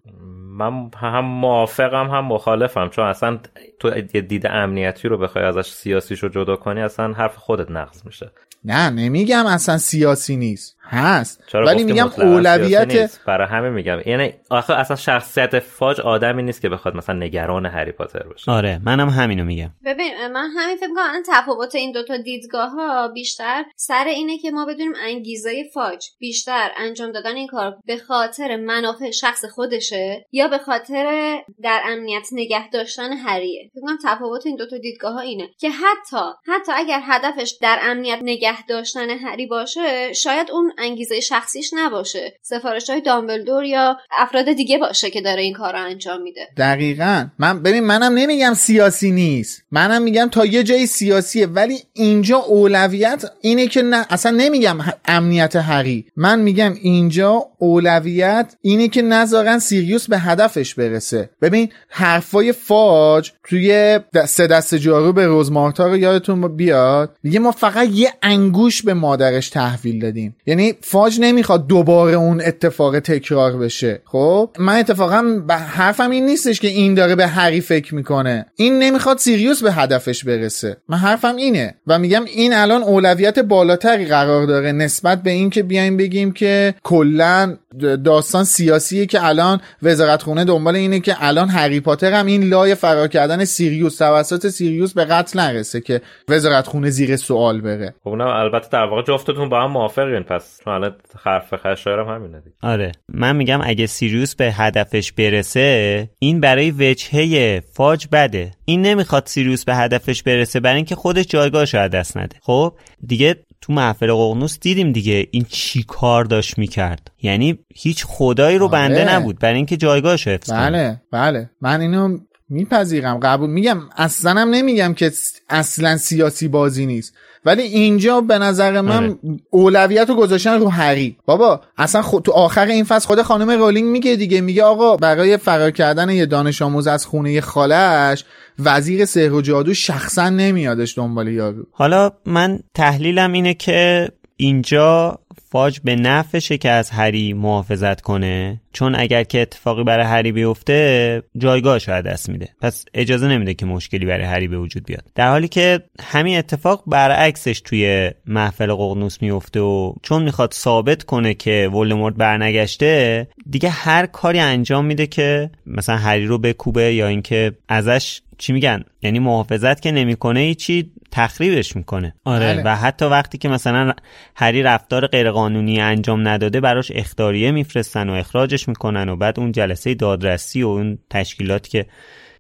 من هم موافقم هم مخالفم. چون اصلا تو یه دید امنیتی رو بخوای ازش سیاسیشو جدا کنی اصلا حرف خودت نقض میشه. نه نمیگم اصلا سیاسی نیست. هست. چرا ولی میگم اولویت؟ برای همه میگم. یعنی آخه اصلا شخصیت فاج آدمی نیست که بخواد مثلا نگران هری پاتر باشه. آره منم همینو میگم. ببین من همین فکر می‌کنم الان تفاوت این دوتا دیدگاه ها بیشتر سر اینه که ما بدونیم انگیزه فاج بیشتر انجام دادن این کار به خاطر منافع شخص خودشه یا به خاطر در امنیت نگه داشتن هریه. فکر کنم تفاوت این دوتا دیدگاه ها اینه که حتی حتی اگر هدفش در امنیت نگه داشتن هری باشه شاید اون انگیزه شخصیش نباشه. سفارش های دامبلدور یا افراد دیگه باشه که داره این کار رو انجام میده. دقیقا. من ببین منم نمیگم سیاسی نیست. منم میگم تا یه جایی سیاسیه. ولی اینجا اولویت اینه که نه اصلا نمیگم امنیت هری من میگم اینجا اولویت اینه که نذارن سیریوس به هدفش برسه. ببین حرفای فاج توی سه دست جارو به روزمارتا رو یادتون بیاد. میگه ما فقط یه انگوش به مادرش تحویل دادیم. یعنی فاج نمی‌خواد دوباره اون اتفاق تکرار بشه. خب؟ من اتفاقا به حرفم این نیستش که این داره به هری فکر می‌کنه. این نمی‌خواد سیریوس به هدفش برسه. من حرفم اینه. و میگم این الان اولویت بالاتری قرار داره نسبت به این که بیایم بگیم که کلا داستان سیاسیه که الان وزارت خونه دنبال اینه که الان هری پاتر هم این لای فرار کردن سیریوس توسط سیریوس به قتل نرسه که وزارت خونه زیر سوال بره. خب اونم البته در واقع جفتتون با هم موافقین پس چون الان حرف خشایرم همینه دیگه. آره. من میگم اگه سیریوس به هدفش برسه این برای وجهه فاج بده. این نمی‌خواد سیریوس به هدفش برسه برای اینکه خودش جایگاهش رو از دست نده. خب؟ دیگه تو محفل ققنوس دیدیم دیگه این چی کار داشت می‌کرد. یعنی هیچ خدایی رو آره. بنده نبود. برای اینکه جایگاهش حفظ کنه. بله بله. من اینو میپذیرم. قبول میگم اصلا هم نمیگم که اصلا سیاسی بازی نیست. ولی اینجا به نظر من آره. اولویت رو گذاشتن رو هری بابا اصلا خود تو آخر این فصل خود خانم رولینگ میگه دیگه میگه آقا برای فرار کردن یه دانش آموز از خونه خالش وزیر سحر و جادو شخصا نمیادش دنبال یارو حالا من تحلیلم اینه که اینجا فاج به نفعشه که از هری محافظت کنه؟ چون اگر که اتفاقی برای هری بیفته جایگاه شاید دست میده. پس اجازه نمیده که مشکلی برای هری به وجود بیاد. در حالی که همین اتفاق برعکسش توی محفل ققنوس میفته و چون می‌خواد ثابت کنه که ولدمورت برنگشته دیگه هر کاری انجام میده که مثلا هری رو بکوبه یا اینکه ازش چی میگن؟ یعنی محافظت که نمی‌کنه هیچی تخریبش می‌کنه. آره. و حتی وقتی که مثلا هری رفتار غیرقانونی انجام نداده براش اختاریه میفرستن و اخراجش می‌کنن و بعد اون جلسه دادرسی و اون تشکیلاتی که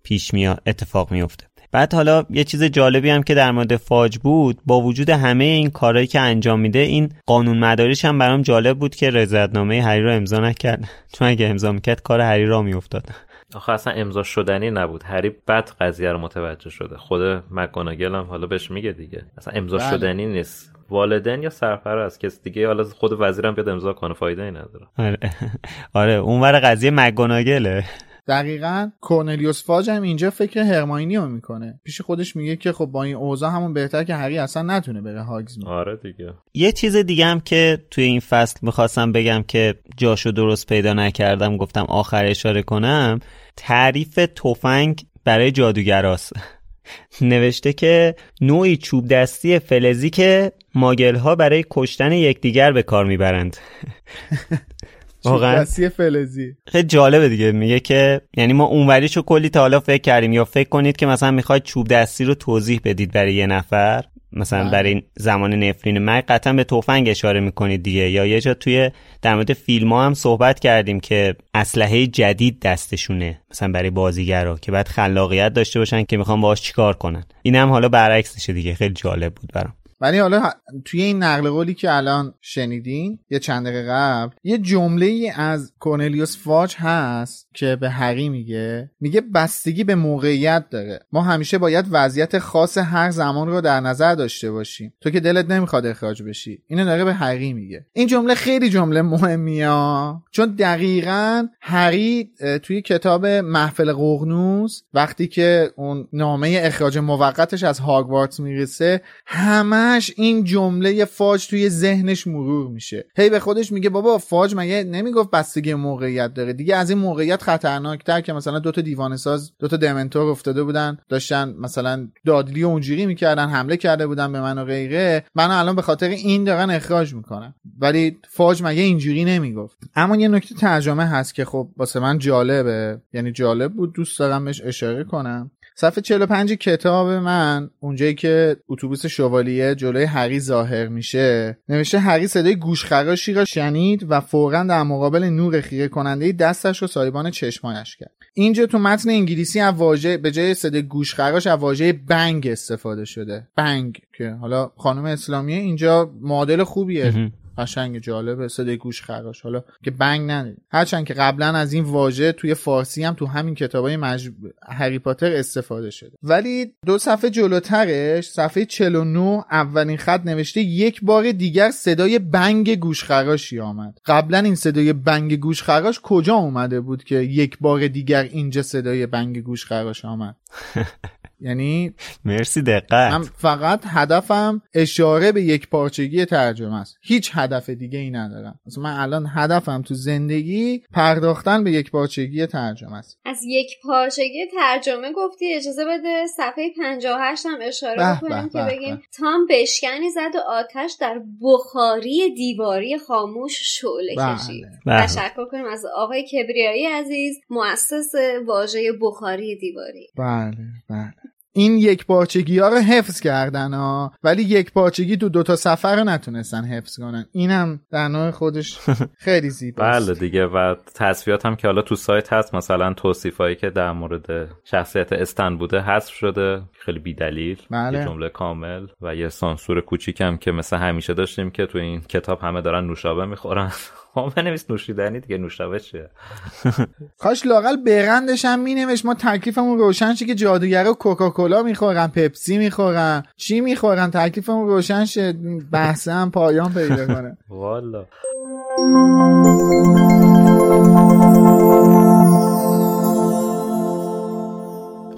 پیش میاد اتفاق میفته بعد حالا یه چیز جالبی هم که در مورد فاج بود با وجود همه این کارهایی که انجام میده این قانون مداریش هم برام جالب بود که رضایتنامه هری رو امضا نکرد. [laughs] چون اگه امضا می‌کرد کار هری را میافتاد. آخه اصلا امضا شدنی نبود. هری بعد قضیه رو متوجه شده. خود مکاناگل هم حالا بهش میگه دیگه. اصلا امضا بله. شدنی نیست. والدین یا سرپرست؟ کس دیگه حالا خود وزیرم بیاد امضا کنه فایده ای نداره. آره. آره اونور قضیه مکاناگله دقیقا کورنلیوس فاج هم اینجا فکر هرماینی رو می‌کنه. پیش خودش میگه که خب با این اوضاع همون بهتر که هری اصلا نتونه بره هاگز. آره دیگه. یه چیز دیگه هم که توی این فصل می‌خواستم بگم که جاشو درست پیدا نکردم گفتم آخر اشاره کنم تعریف تفنگ برای جادوگراست. [laughs] نوشته که نوعی چوب دستی فلزی که ماگل ها برای کشتن یکدیگر به کار می‌برند. [laughs] واقعا فلزی. خیلی جالبه دیگه. میگه که یعنی ما اونوریشو کلی تا حالا فکر کردیم یا فکر کنید که مثلا می‌خواید چوب دستی رو توضیح بدید برای یه نفر مثلا بله. برای زمان نفرین مرگ قطعا به تفنگ اشاره می‌کنید دیگه. یا یه جا توی در مورد فیلم ها هم صحبت کردیم که اسلحه جدید دستشونه مثلا برای بازیگرا که بعد خلاقیت داشته باشن که می‌خوان باهاش چیکار کنن. این هم حالا برعکسشه دیگه. خیلی جالب بود برام. ولی حالا توی این نقل قولی که الان شنیدین یه چند دقیقه قبل یه جمله ای از کورنلیوس فاج هست که به هری میگه. میگه بستگی به موقعیت داره. ما همیشه باید وضعیت خاص هر زمان رو در نظر داشته باشیم. تو که دلت نمی‌خواد اخراج بشی. اینو داره به هری میگه. این جمله خیلی جمله مهمیه چون دقیقا هری توی کتاب محفل قغنوس وقتی که اون نامه اخراج موقتش از هاگوارتس می‌رسه همه همش این جمله فاج توی ذهنش مرور میشه. هی به خودش میگه بابا فاج مگه نمی‌گفت بستگی موقعیت داره؟ دیگه از این موقعیت خطرناکتر که مثلا دوتا دیوانه ساز دوتا دمنتور افتاده بودن داشتن مثلا دادلی اونجوری می‌کردن حمله کرده بودن به من و غیره. من الان به خاطر این دارن اخراج می‌کنن. ولی فاج مگه اینجوری نمی‌گفت؟ اما یه نکته ترجمه هست که خب واسه من جالبه. یعنی جالب بود دوست دارم بهش اشاره کنم. صفحه 45 کتاب من اونجایی که اتوبوس شوالیه جلوی هری ظاهر میشه نوشته هری صدای گوشخراشی را شنید و فورا در مقابل نور خیره کننده دستش رو سایبان چشمایش کرد. اینجا تو متن انگلیسی از واژه به جای صدای گوشخراش از واژه بنگ استفاده شده. بنگ که حالا خانم اسلامیه اینجا معادل خوبیه. قشنگ جالبه صدای گوش خراش. حالا که بنگ نداریم هرچند که قبلا از این واژه توی فارسی هم تو همین کتابای مج... هری پاتر استفاده شده. ولی دو صفحه جلوترش صفحه 49 اولین خط نوشته یک بار دیگر صدای بنگ گوشخراشی آمد. قبلا این صدای بنگ گوشخراش کجا اومده بود که یک بار دیگر اینجا صدای بنگ گوشخراش آمد؟ [laughs] یعنی مرسی دقت. من فقط هدفم اشاره به یک پارچگی ترجمه است. هیچ هدف دیگه ای ندارم. مثلا من الان هدفم تو زندگی پرداختن به یک پارچگی ترجمه است. از یک پارچگی ترجمه گفتی اجازه بده صفحه 58 هم اشاره بکنیم که بگیم تام بشکنی زد و آتش در بخاری دیواری خاموش شعله کشید. بله. تشکر کنیم از آقای کبریایی عزیز مؤسس واژه بخاری دیواری. بله بله. این یک پارچگی ها رو حفظ کردن ها ولی یک پارچگی تو دوتا سفر رو نتونستن حفظ کنن. اینم در نوع خودش [laughs] خیلی زیباست. بله دیگه و تصفیات هم که حالا تو سایت هست مثلا توصیفایی که در مورد شخصیت استن بوده حذف شده خیلی بیدلیل بله. یه جمله کامل و یه سانسور کوچیکم که مثل همیشه داشتیم که تو این کتاب همه دارن نوشابه می‌خورن. ما [laughs] بنویس نوشیدنی دیگه نوشابه چیه؟ [laughs] کاش لاقل برندش هم مینوشت. ما تکلیفمون روشن شه که جادوگرا کوکاکولا می‌خورن پپسی می‌خورن. چی می‌خورن؟ تکلیفمون روشن شه. بحث هم پایان پیدا کنه. [laughs] والا.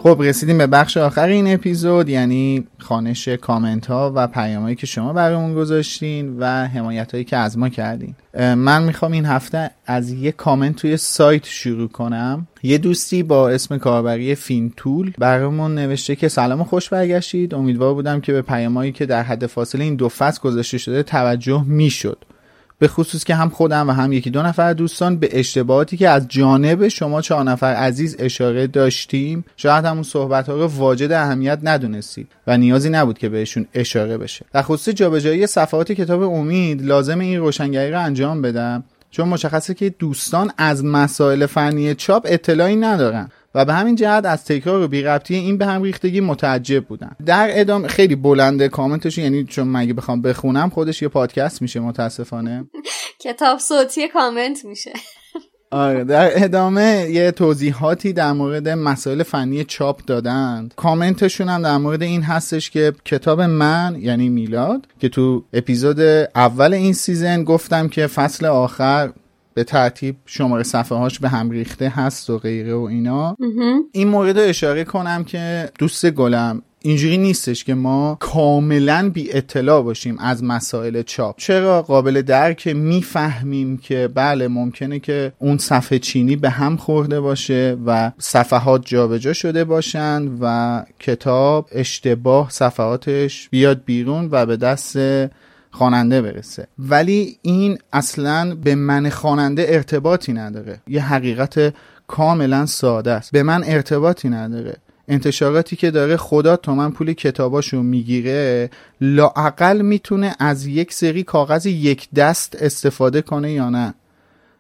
خب رسیدیم به بخش آخر این اپیزود یعنی خانش کامنت ها و پیامهایی که شما برامون گذاشتین و حمایت هایی که از ما کردین. من می‌خوام این هفته از یه کامنت توی سایت شروع کنم. یه دوستی با اسم کاربری فینتول برامون نوشته که سلام خوش برگشتید. امیدوار بودم که به پیامهایی که در حد فاصله این دو فصل گذاشته شده توجه می‌شد. به خصوص که هم خودم و هم یکی دو نفر دوستان به اشتباهاتی که از جانب شما چهار نفر عزیز اشاره داشتیم شاید همون صحبت ها رو واجد اهمیت ندونستید و نیازی نبود که بهشون اشاره بشه. در خصوص جابجایی صفحات کتاب امید لازم این روشنگری رو انجام بدم چون مشخصه که دوستان از مسائل فنی چاپ اطلاعی ندارن. و به همین جهت از تکرار و بیربطی این به هم ریختگی متعجب بودن. در ادامه خیلی بلنده کامنتش یعنی چون مگه بخوام بخونم خودش یه پادکست میشه متاسفانه. کتاب صوتی کامنت میشه. آره در ادامه یه توضیحاتی در مورد مسائل فنی چاپ دادند. کامنتشون هم در مورد این هستش که کتاب من یعنی میلاد که تو اپیزود اول این season گفتم که فصل آخر به ترتیب شماره صفحه هاش به هم ریخته هست و غیره و اینا. این مورد رو اشاره کنم که دوست گلم اینجوری نیستش که ما کاملا بی اطلاع باشیم از مسائل چاپ. چرا؟ قابل درک می‌فهمیم که بله ممکنه که اون صفحه چینی به هم خورده باشه و صفحات جابجا شده باشند و کتاب اشتباه صفحاتش بیاد بیرون و به دست خواننده برسه. ولی این اصلا به من خواننده ارتباطی نداره. یه حقیقت کاملا ساده است. به من ارتباطی نداره. انتشاراتی که داره خدا تا من پول کتاباشو می‌گیره لاعقل می‌تونه از یک سری کاغذ یک دست استفاده کنه یا نه.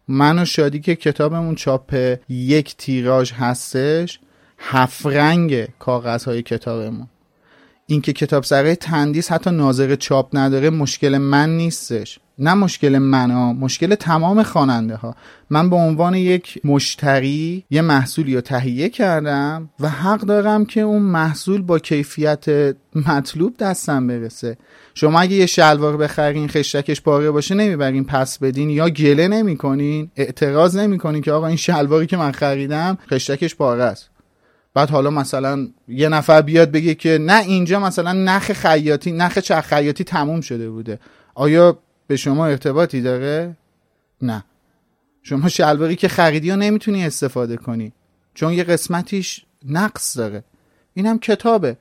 من و شادی که کتابمون چاپ یک تیراژ هستش هفت رنگ کاغذ های کتابمون. اینکه کتاب سرای تندیس حتی ناظر چاپ نداره مشکل من نیستش. نه مشکل من ها مشکل تمام خواننده ها من به عنوان یک مشتری یه محصولی رو تهیه کردم و حق دارم که اون محصول با کیفیت مطلوب دستم برسه. شما اگه یه شلوار بخرین خشتکش پاره باشه نمی‌برین پس بدین یا گله نمی‌کنین اعتراض نمی‌کنین که آقا این شلواری که من خریدم خشتکش پاره است. بعد حالا مثلا یه نفر بیاد بگه که نه اینجا مثلا نخ خیاطی نخ چرخ خیاطی تموم شده بوده. آیا به شما ارتباطی داره؟ نه. شما شلواری که خریدی رو نمی‌تونی استفاده کنی. چون یه قسمتیش نقص داره. اینم کتابه.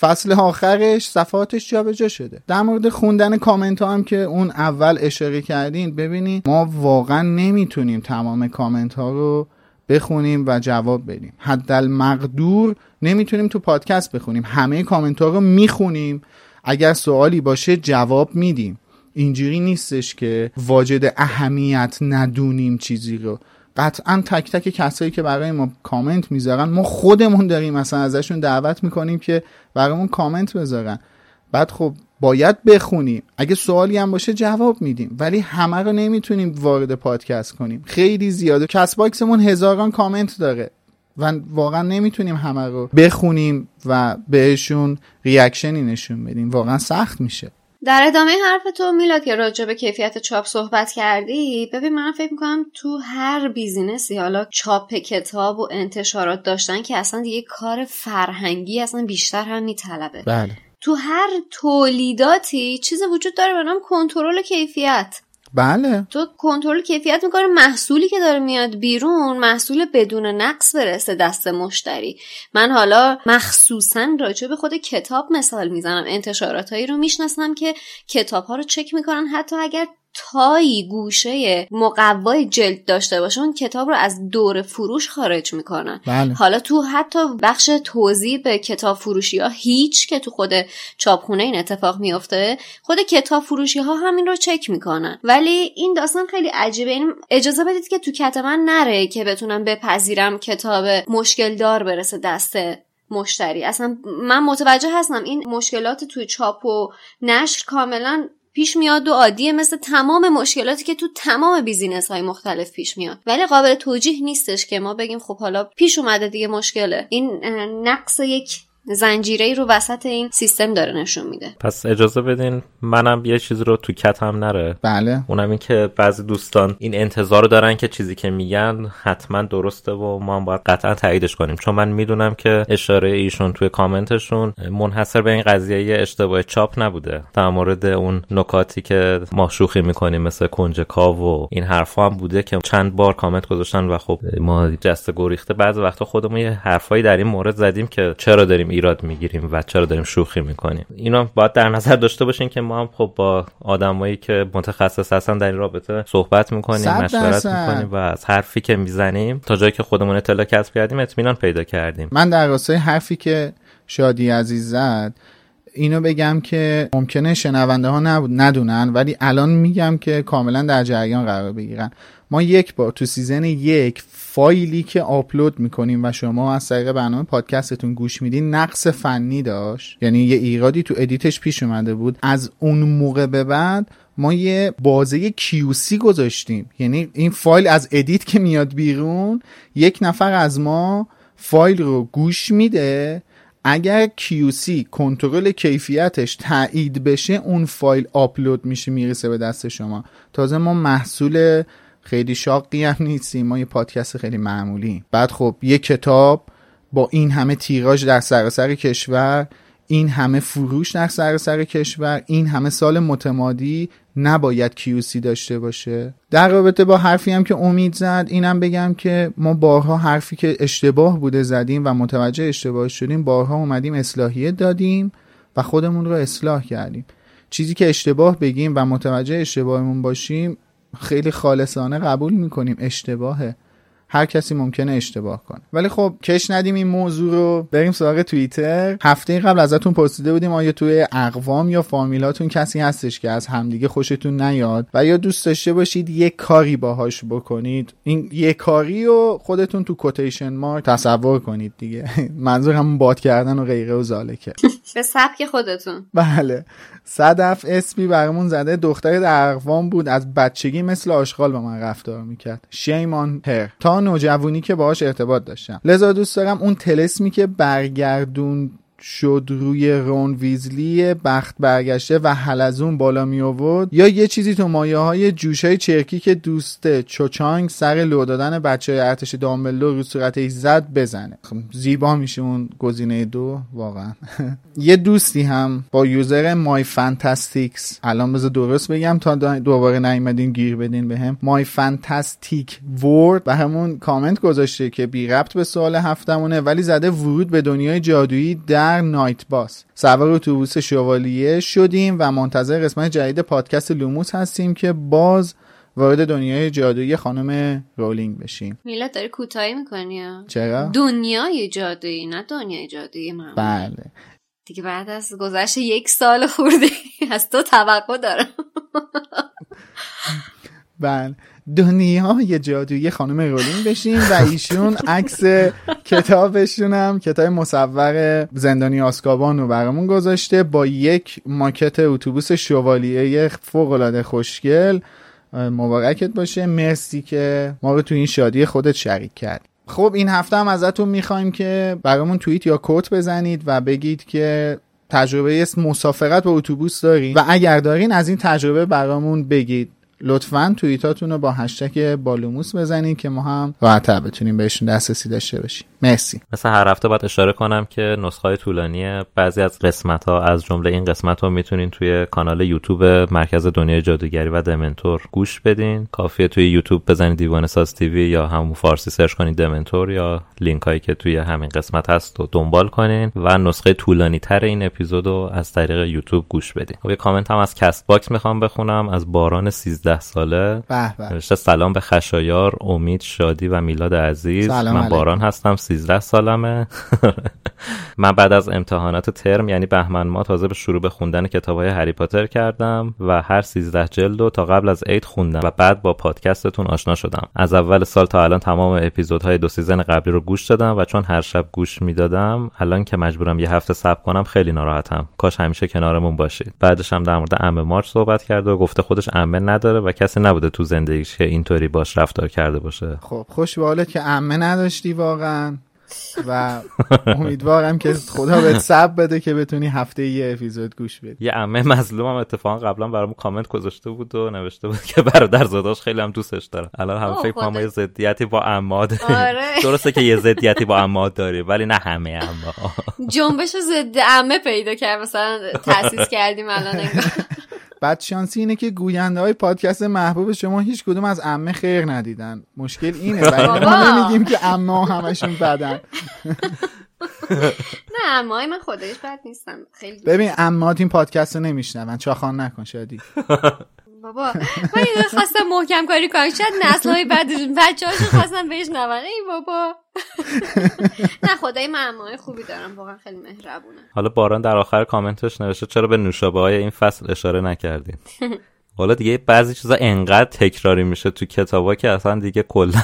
فصل آخرش صفحاتش جابجا شده. در مورد خوندن کامنت ها هم که اون اول اشاره کردین ببینید ما واقعا نمی‌تونیم تمام کامنت ها رو بخونیم و جواب بدیم. حتی‌المقدور نمی‌تونیم تو پادکست بخونیم. همه کامنت ها رو می‌خونیم. اگر سوالی باشه جواب میدیم. اینجوری نیستش که واجد اهمیت ندونیم چیزی رو. قطعا تک تک کسایی که برای ما کامنت می‌ذارن ما خودمون داریم مثلا ازشون دعوت می‌کنیم که برامون کامنت بذارن. بعد خب باید بخونیم. اگه سوالی هم باشه جواب میدیم. ولی همه رو نمی‌تونیم وارد پادکست کنیم. خیلی زیاده. Castbox مون هزاران کامنت داره. و واقعا نمی‌تونیم همه رو بخونیم و بهشون reaction ی نشون بدیم. واقعا سخت میشه. در ادامه حرف تو میلاد که راجع به کیفیت چاپ صحبت کردی ببین من فکر می‌کنم تو هر business ی حالا چاپ کتاب و انتشارات داشتن که اصلا دیگه کار فرهنگی اصلا بیشتر هم میطلبه. بله. تو هر تولیداتی چیز وجود داره به نام کنترل کیفیت. بله. تو کنترل کیفیت می‌کنه محصولی که داره میاد بیرون محصول بدون نقص برسه دست مشتری. من حالا مخصوصا راجع به خود کتاب مثال می‌زنم. انتشاراتهایی رو می‌شناسم که کتاب ها رو چک می‌کنن حتی اگر تایی گوشه مقوای جلد داشته باشه اون کتاب رو از دور فروش خارج می‌کنن. بله. حالا تو حتی بخش توضیح به کتاب فروشی ها هیچ که تو خود چاپخونه این اتفاق میافته خود کتاب فروشی ها همین رو چک می‌کنن. ولی این داستان خیلی عجیبه. این اجازه بدید که تو کت من نره که بتونم بپذیرم کتاب مشکل دار برسه دست مشتری. اصلا من متوجه هستم این مشکلات توی چاپ و نشر کاملا پیش میاد و عادیه مثل تمام مشکلاتی که تو تمام بیزینس های مختلف پیش میاد. ولی قابل توجیه نیستش که ما بگیم خب حالا پیش اومده دیگه مشکله. این نقص یک زنجیره رو وسط این سیستم داره نشون میده. پس اجازه بدین منم یه چیز رو تو کتم نره. بله. اونم این که بعضی دوستان این انتظار رو دارن که چیزی که میگن حتما درسته و ما هم باید قطعا تاییدش کنیم. چون من می‌دونم که اشاره ایشون توی کامنتشون منحصر به این قضیه اشتباه چاپ نبوده. در مورد اون نکاتی که ما شوخی می‌کنیم مثل کنجکاو و این حرفا هم بوده که چند بار کامنت گذاشتن و خب ما جست گریخته. بعض وقتا خودمون یه حرفایی در این مورد زدیم که چرا داریم ایراد می‌گیریم و چرا داریم شوخی می‌کنیم. اینو باید در نظر داشته باشین که ما هم خب با آدمایی که متخصص هستن در این رابطه صحبت می‌کنیم مشورت می‌کنیم و از حرفی که می‌زنیم تا جایی که خودمون اطلاع کسب کردیم اطمینان پیدا کردیم. من در راستای حرفی که شادی عزیز زد اینو بگم که ممکنه شنونده ها نبود ندونن ولی الان میگم که کاملا در جریان قرار بگیرن. ما یک بار تو season یک فایلی که آپلود می‌کنیم و شما از طریق برنامه پادکستتون گوش میدین نقص فنی داشت. یعنی یه ایرادی تو edit ش پیش اومده بود. از اون موقع به بعد ما یه بازه QC گذاشتیم. یعنی این فایل از edit که میاد بیرون یک نفر از ما فایل رو گوش میده. اگر QC کنترل کیفیتش تایید بشه اون فایل آپلود میشه می‌رسه به دست شما. تازه ما محصول خیلی شاقی هم نیستیم ما یه پادکست خیلی معمولی. بعد خب یه کتاب با این همه تیراژ در سراسر کشور این همه فروش در سراسر کشور این همه سال متمادی نباید QC داشته باشه. در رابطه با حرفی هم که امید زد اینم بگم که ما بارها حرفی که اشتباه بوده زدیم و متوجه اشتباه شدیم بارها اومدیم اصلاحیه دادیم و خودمون رو اصلاح کردیم. چیزی که اشتباه بگیم و متوجه اشتباهمون باشیم خیلی خالصانه قبول می‌کنیم اشتباهه. هر کسی ممکنه اشتباه کنه. ولی خب کش ندیم این موضوع رو. بریم سراغ توییتر. هفته قبل ازتون پرسیده بودیم آیا توی اقوام یا فامیلاتون کسی هستش که از همدیگه خوشتون نیاد و یا دوست داشته باشید یه کاری باهاش بکنید؟ این یه کاری رو خودتون تو کوتیشن مارک تصور کنید دیگه. [laughs] منظور همون باد کردن و غیره و زالکه. [laughs] به سبک خودتون. بله. صدف اسمی برامون زده. دختر در اقوام بود. از بچگی مثل آشغال با من رفتار می‌کرد. شیمان هر. تا نوجوانی که باهاش ارتباط داشتم. لذا دوست دارم اون تلسمی که برگردون شد روی رون ویزلی بخت برگشته و حلزون بالا می آورد یا یه چیزی تو مایه های جوش های چرکی که دوسته چوچانگ سر لو دادن بچه های ارتش دامبلدور رو صورتش زد بزنه. خب زیبا میشه اون گزینه دو واقعا. [laughs] یه دوستی هم با user My Fantastics. الان بذار درست بگم تا دوباره نیومدین گیر بدین بهم به My Fantastic World. بهمون کامنت گذاشته که بی ربط به سوال هفتمونه ولی زده ورود به دنیای جادویی در Knight Bus. سوار اتوبوس شوالیه شدیم و منتظر قسمت جدید پادکست لوموس هستیم که باز وارد دنیای جادویی خانم رولینگ بشیم. میلاد داری کوتاهی می‌کنی چرا؟ دنیای جادویی نه دنیای جادویی من. بله. دیگه بعد از گذشت یک سال خورده از تو توقع دارم. بله. دنیای جادویی خانم رولینگ بشیم و ایشون عکس کتابشون هم کتاب مصور زندانی آسکابان رو برامون گذاشته با یک ماکت اتوبوس شوالیه فوق العاده خوشگل. مبارکت باشه. مرسی که ما رو تو این شادی خودت شریک کرد. خب این هفته هم ازتون می‌خوایم که برامون توییت یا quote بزنید و بگید که تجربه مسافرت با اتوبوس دارین. و اگر دارین از این تجربه برامون بگید. لطفا توییتاتون رو با هشتگ بالوموس بزنید که ما هم راحتتر بتونیم بهشون دسترسی داشته باشیم. مرسی. مثل هر هفته باید اشاره کنم که نسخه طولانی بعضی از قسمت ها از جمله این قسمت رو می‌تونین توی کانال یوتیوب مرکز دنیای جادوگری و دمنتور گوش بدین. کافیه توی یوتیوب بزنید دیوانه ساز TV یا همون فارسی سرچ کنید دمنتور یا لینک هایی که توی همین قسمت هست رو دنبال کنین و نسخه طولانی تر این اپیزود رو از طریق یوتیوب گوش بدین. خب یه کامنت هم از کست باکس می‌خوام بخونم. از باران 13 ساله. نوشته سلام به خشایار امید شادی و میلاد عزیز. من باران هستم. 13 سالمه. [laughs] من بعد از امتحانات ترم یعنی بهمن ماه تازه به شروع به خوندن کتاب های هری پاتر کردم و هر 13 جلد و تا قبل از عید خوندم و بعد با پادکستتون آشنا شدم. از اول سال تا الان تمام اپیزودهای دو season قبلی رو گوش دادم و چون هر شب گوش می‌دادم الان که مجبورم یه هفته صبر کنم خیلی ناراحتم. کاش همیشه کنارمون باشید. بعدش هم در مورد عمه مارج صحبت کرده و گفته خودش عمه نداره و کسی نبوده تو زندگیش که اینطوری باش رفتار کرده باشه. خب خوش که عمه نداشتی واقعا. و امیدوارم که خدا بهت صبر بده که بتونی هفته یه اپیزود گوش بدی. یه عمه مظلوم هم اتفاقا قبلا برام کامنت گذاشته بود و نوشته بود که برادر زاداش خیلی هم دوستش داره. الان هم فکر کنم یه ضدیتی با عماد. آره. [laughs] درسته که یه ضدیتی با عماد داری ولی نه همه عمه. جنبش ضد عمه پیدا کرد مثلا تاسیس کردیم الان [laughs] انگار بعد شانسی اینه که گوینده های پادکست محبوب شما هیچ کدوم از عمه خیر ندیدن. مشکل اینه. [laughs] ما. نمیگیم که عمه همشون بدن. [laughs] نه عمای من خودش بد نیستم خیلی ببین عمات این پادکست رو نمیشنون. چاخان نکن شادی. [laughs] بابا. من اینو خواستم محکم کاری کنم. شاید نسل های بعدشون بچه هاشون خواستم بشنون ای بابا. نه خدای من عمای خوبی دارم. واقعا خیلی مهربونه حالا باران در آخر کامنتش نوشته چرا به نوشابه های این فصل اشاره نکردین؟ حالا دیگه بعضی چیزا انقدر تکراری میشه تو کتابا که اصلا دیگه کلا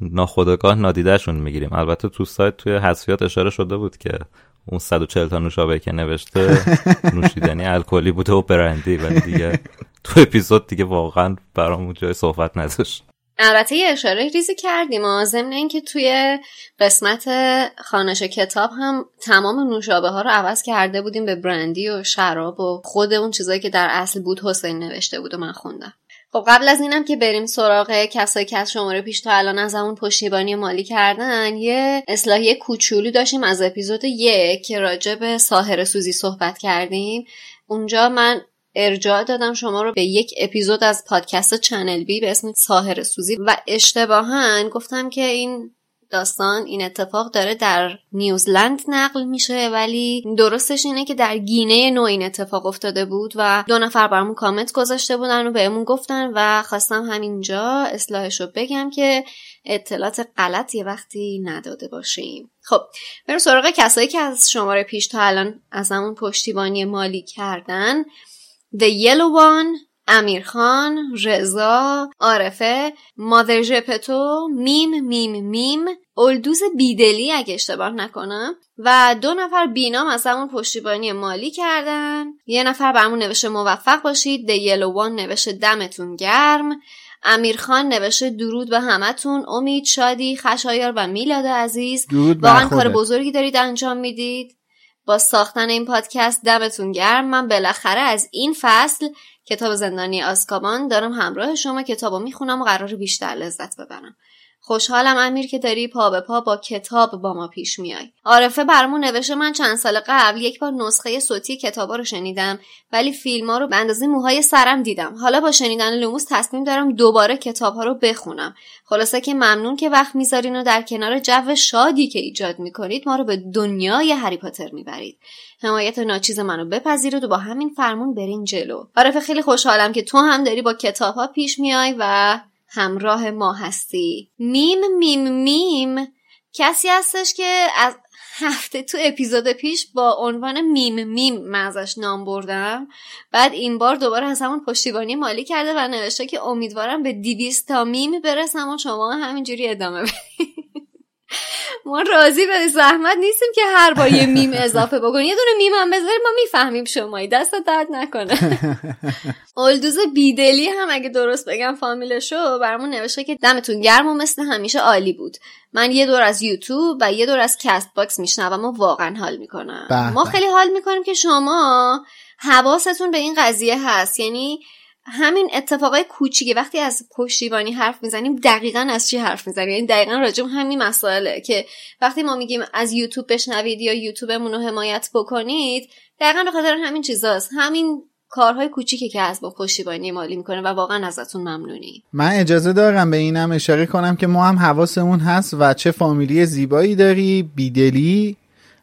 ناخودآگاه نادیدهشون می‌گیریم. البته تو سایت توی حذفیات اشاره شده بود که اون 140 تا نوشابه که نوشته نوشیدنی الکلی بوده و برندی ولی دیگه تو اپیزود دیگه واقعا برامون جای صحبت نداشت. البته یه اشاره ریزی کردیم و ضمن اینکه توی قسمت خانش کتاب هم تمام نوشابه ها رو عوض کرده بودیم به برندی و شراب و خود اون چیزایی که در اصل بود حسین نوشته بود و من خوندم. خب قبل از اینم که بریم سراغ کسایی که از شماره پیش تا الان از همون پشتیبانی مالی کردن یه اصلاحی کوچولو داشتیم از اپیزود یک که راجع به ساهر سوزی صحبت کردیم. اونجا من ارجاع دادم شما رو به یک اپیزود از پادکست چنل بی به اسم ساهر سوزی و اشتباها گفتم که این داستان این اتفاق داره در نیوزلند نقل میشه ولی درستش اینه که در گینه نو این اتفاق افتاده بود و دو نفر برامون کامنت گذاشته بودن و بهمون گفتن و خواستم همینجا اصلاحش رو بگم که اطلاعات غلط یه وقتی نداده باشیم. خب بریم سراغ کسایی که از شماره پیش تا الان ازمون پشتیبانی مالی کردن. The Yellow One امیرخان، رضا، عارفه، مادر ژپتو، میم میم میم، اولدوز بیدلی اگه اشتباه نکنم و دو نفر بینام ازمون پشتیبانی مالی کردن. یه نفر برامون نوشته موفق باشید The Yellow One نوشته دمتون گرم. امیرخان نوشته درود به همتون امید شادی خشایار و میلاد عزیز. واقعا کار. بزرگی دارید انجام می‌دید. با ساختن این پادکست دمتون گرم. من بالاخره از این فصل کتاب زندانی آسکابان دارم همراه شما کتابو می‌خونم و قرار بیشتر لذت ببرم. خوشحالم امیر که داری پا به پا با کتاب با ما پیش میای. عارفه برامون نوشته من چند سال قبل یک بار نسخه صوتی کتابا رو شنیدم ولی فیلم ها رو به اندازه موهای سرم دیدم. حالا با شنیدن لوموس تصمیم دارم دوباره کتاب ها رو بخونم. خلاصه که ممنون که وقت می‌ذارین و در کنار جو شادی که ایجاد می‌کنید ما رو به دنیای هری پاتر می‌برید. حمایت ناچیز منو بپذیرید و با همین فرمون برین جلو. عارفه خیلی خوشحالم که تو هم داری با کتاب ها پیش میای و همراه ما هستی. میم میم میم. کسی هستش که از هفته تو اپیزود پیش با عنوان میم میم من ازش نام بردم. بعد این بار دوباره ازمون پشتیبانی مالی کرده و نوشته که امیدوارم به دیویست تا میم برسم و شما همینجوری ادامه بدید. ما راضی به زحمت نیستیم که هر بار یه میم [laughs] اضافه بکنی یه دونه میم هم بذاری ما می‌فهمیم شمایی. دست درد نکنه. [laughs] اولدوز بیدلی هم اگه درست بگم فامیلشو برامون نوشته که دمتون گرم و مثل همیشه عالی بود. من یه دور از یوتیوب و یه دور از Castbox میشنوم و واقعا حال می‌کنم. ما. خیلی حال می‌کنیم که شما حواستون به این قضیه هست. یعنی همین اتفاقای کوچیکه وقتی از پشتیبانی حرف می‌زنیم دقیقا از چی حرف می‌زنیم؟ یعنی دقیقا راجع به همین مسائله که وقتی ما میگیم از یوتیوب بشنوید یا یوتیوبمون رو حمایت بکنید دقیقا به خاطر همین چیزاست. همین کارهای کوچیکی که از با پشتیبانی مالی می‌کنه و واقعا ازتون ممنونی من اجازه دارم به اینم اشاره کنم که ما هم حواسمون هست و چه فامیلی زیبایی داری بیدلی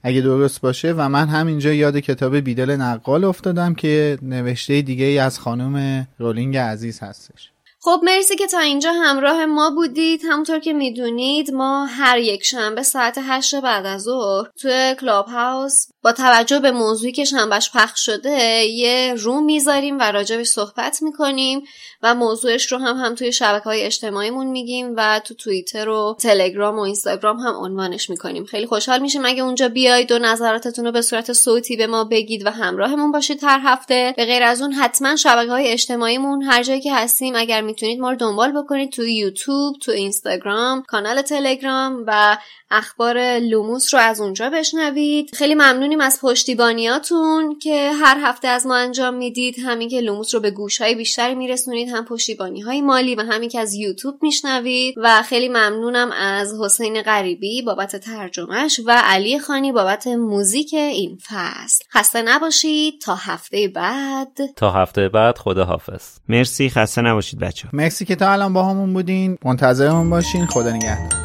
اگه درست باشه و من همینجا یاد کتاب بیدل نقال افتادم که نوشته دیگه ای از خانم رولینگ عزیز هستش. خب مرسی که تا اینجا همراه ما بودید. همونطور که می‌دونید ما هر یک شنبه ساعت هشت بعد از ظهر توی کلاب هاوس با توجه به موضوعی که شنبهش پخش شده یه روم می‌ذاریم و راجبش صحبت می‌کنیم و موضوعش رو هم هم توی شبکه های اجتماعیمون میگیم و تو توییتر و تلگرام و اینستاگرام هم عنوانش می‌کنیم. خیلی خوشحال میشیم. اگه اونجا بیاید و نظراتتون رو به صورت صوتی به ما بگید و همراهمون باشید هر هفته. به غیر از اون حتما شبکه های اجتماعیمون هر جایی که هستیم اگر می‌تونید ما رو دنبال بکنید تو یوتیوب تو اینستاگرام کانال تلگرام و اخبار لوموس رو از اونجا بشنوید. خیلی ممنونیم از پشتیبانیاتون که هر هفته از ما انجام می‌دید. همین که لوموس رو به گوش های بیشتری میرسونید هم پشتیبانی های مالی و همین که از یوتیوب میشنوید. و خیلی ممنونم از حسین غریبی بابت ترجمهش و علی خانی بابت موزیک این فصل. خسته نباشید. تا هفته بعد. تا هفته بعد خدا حافظ مرسی. خسته نباشید بچه مرسی که تا الان با همون بودین منتظرمون باشین. خدا نگهدار.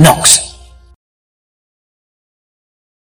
Knox.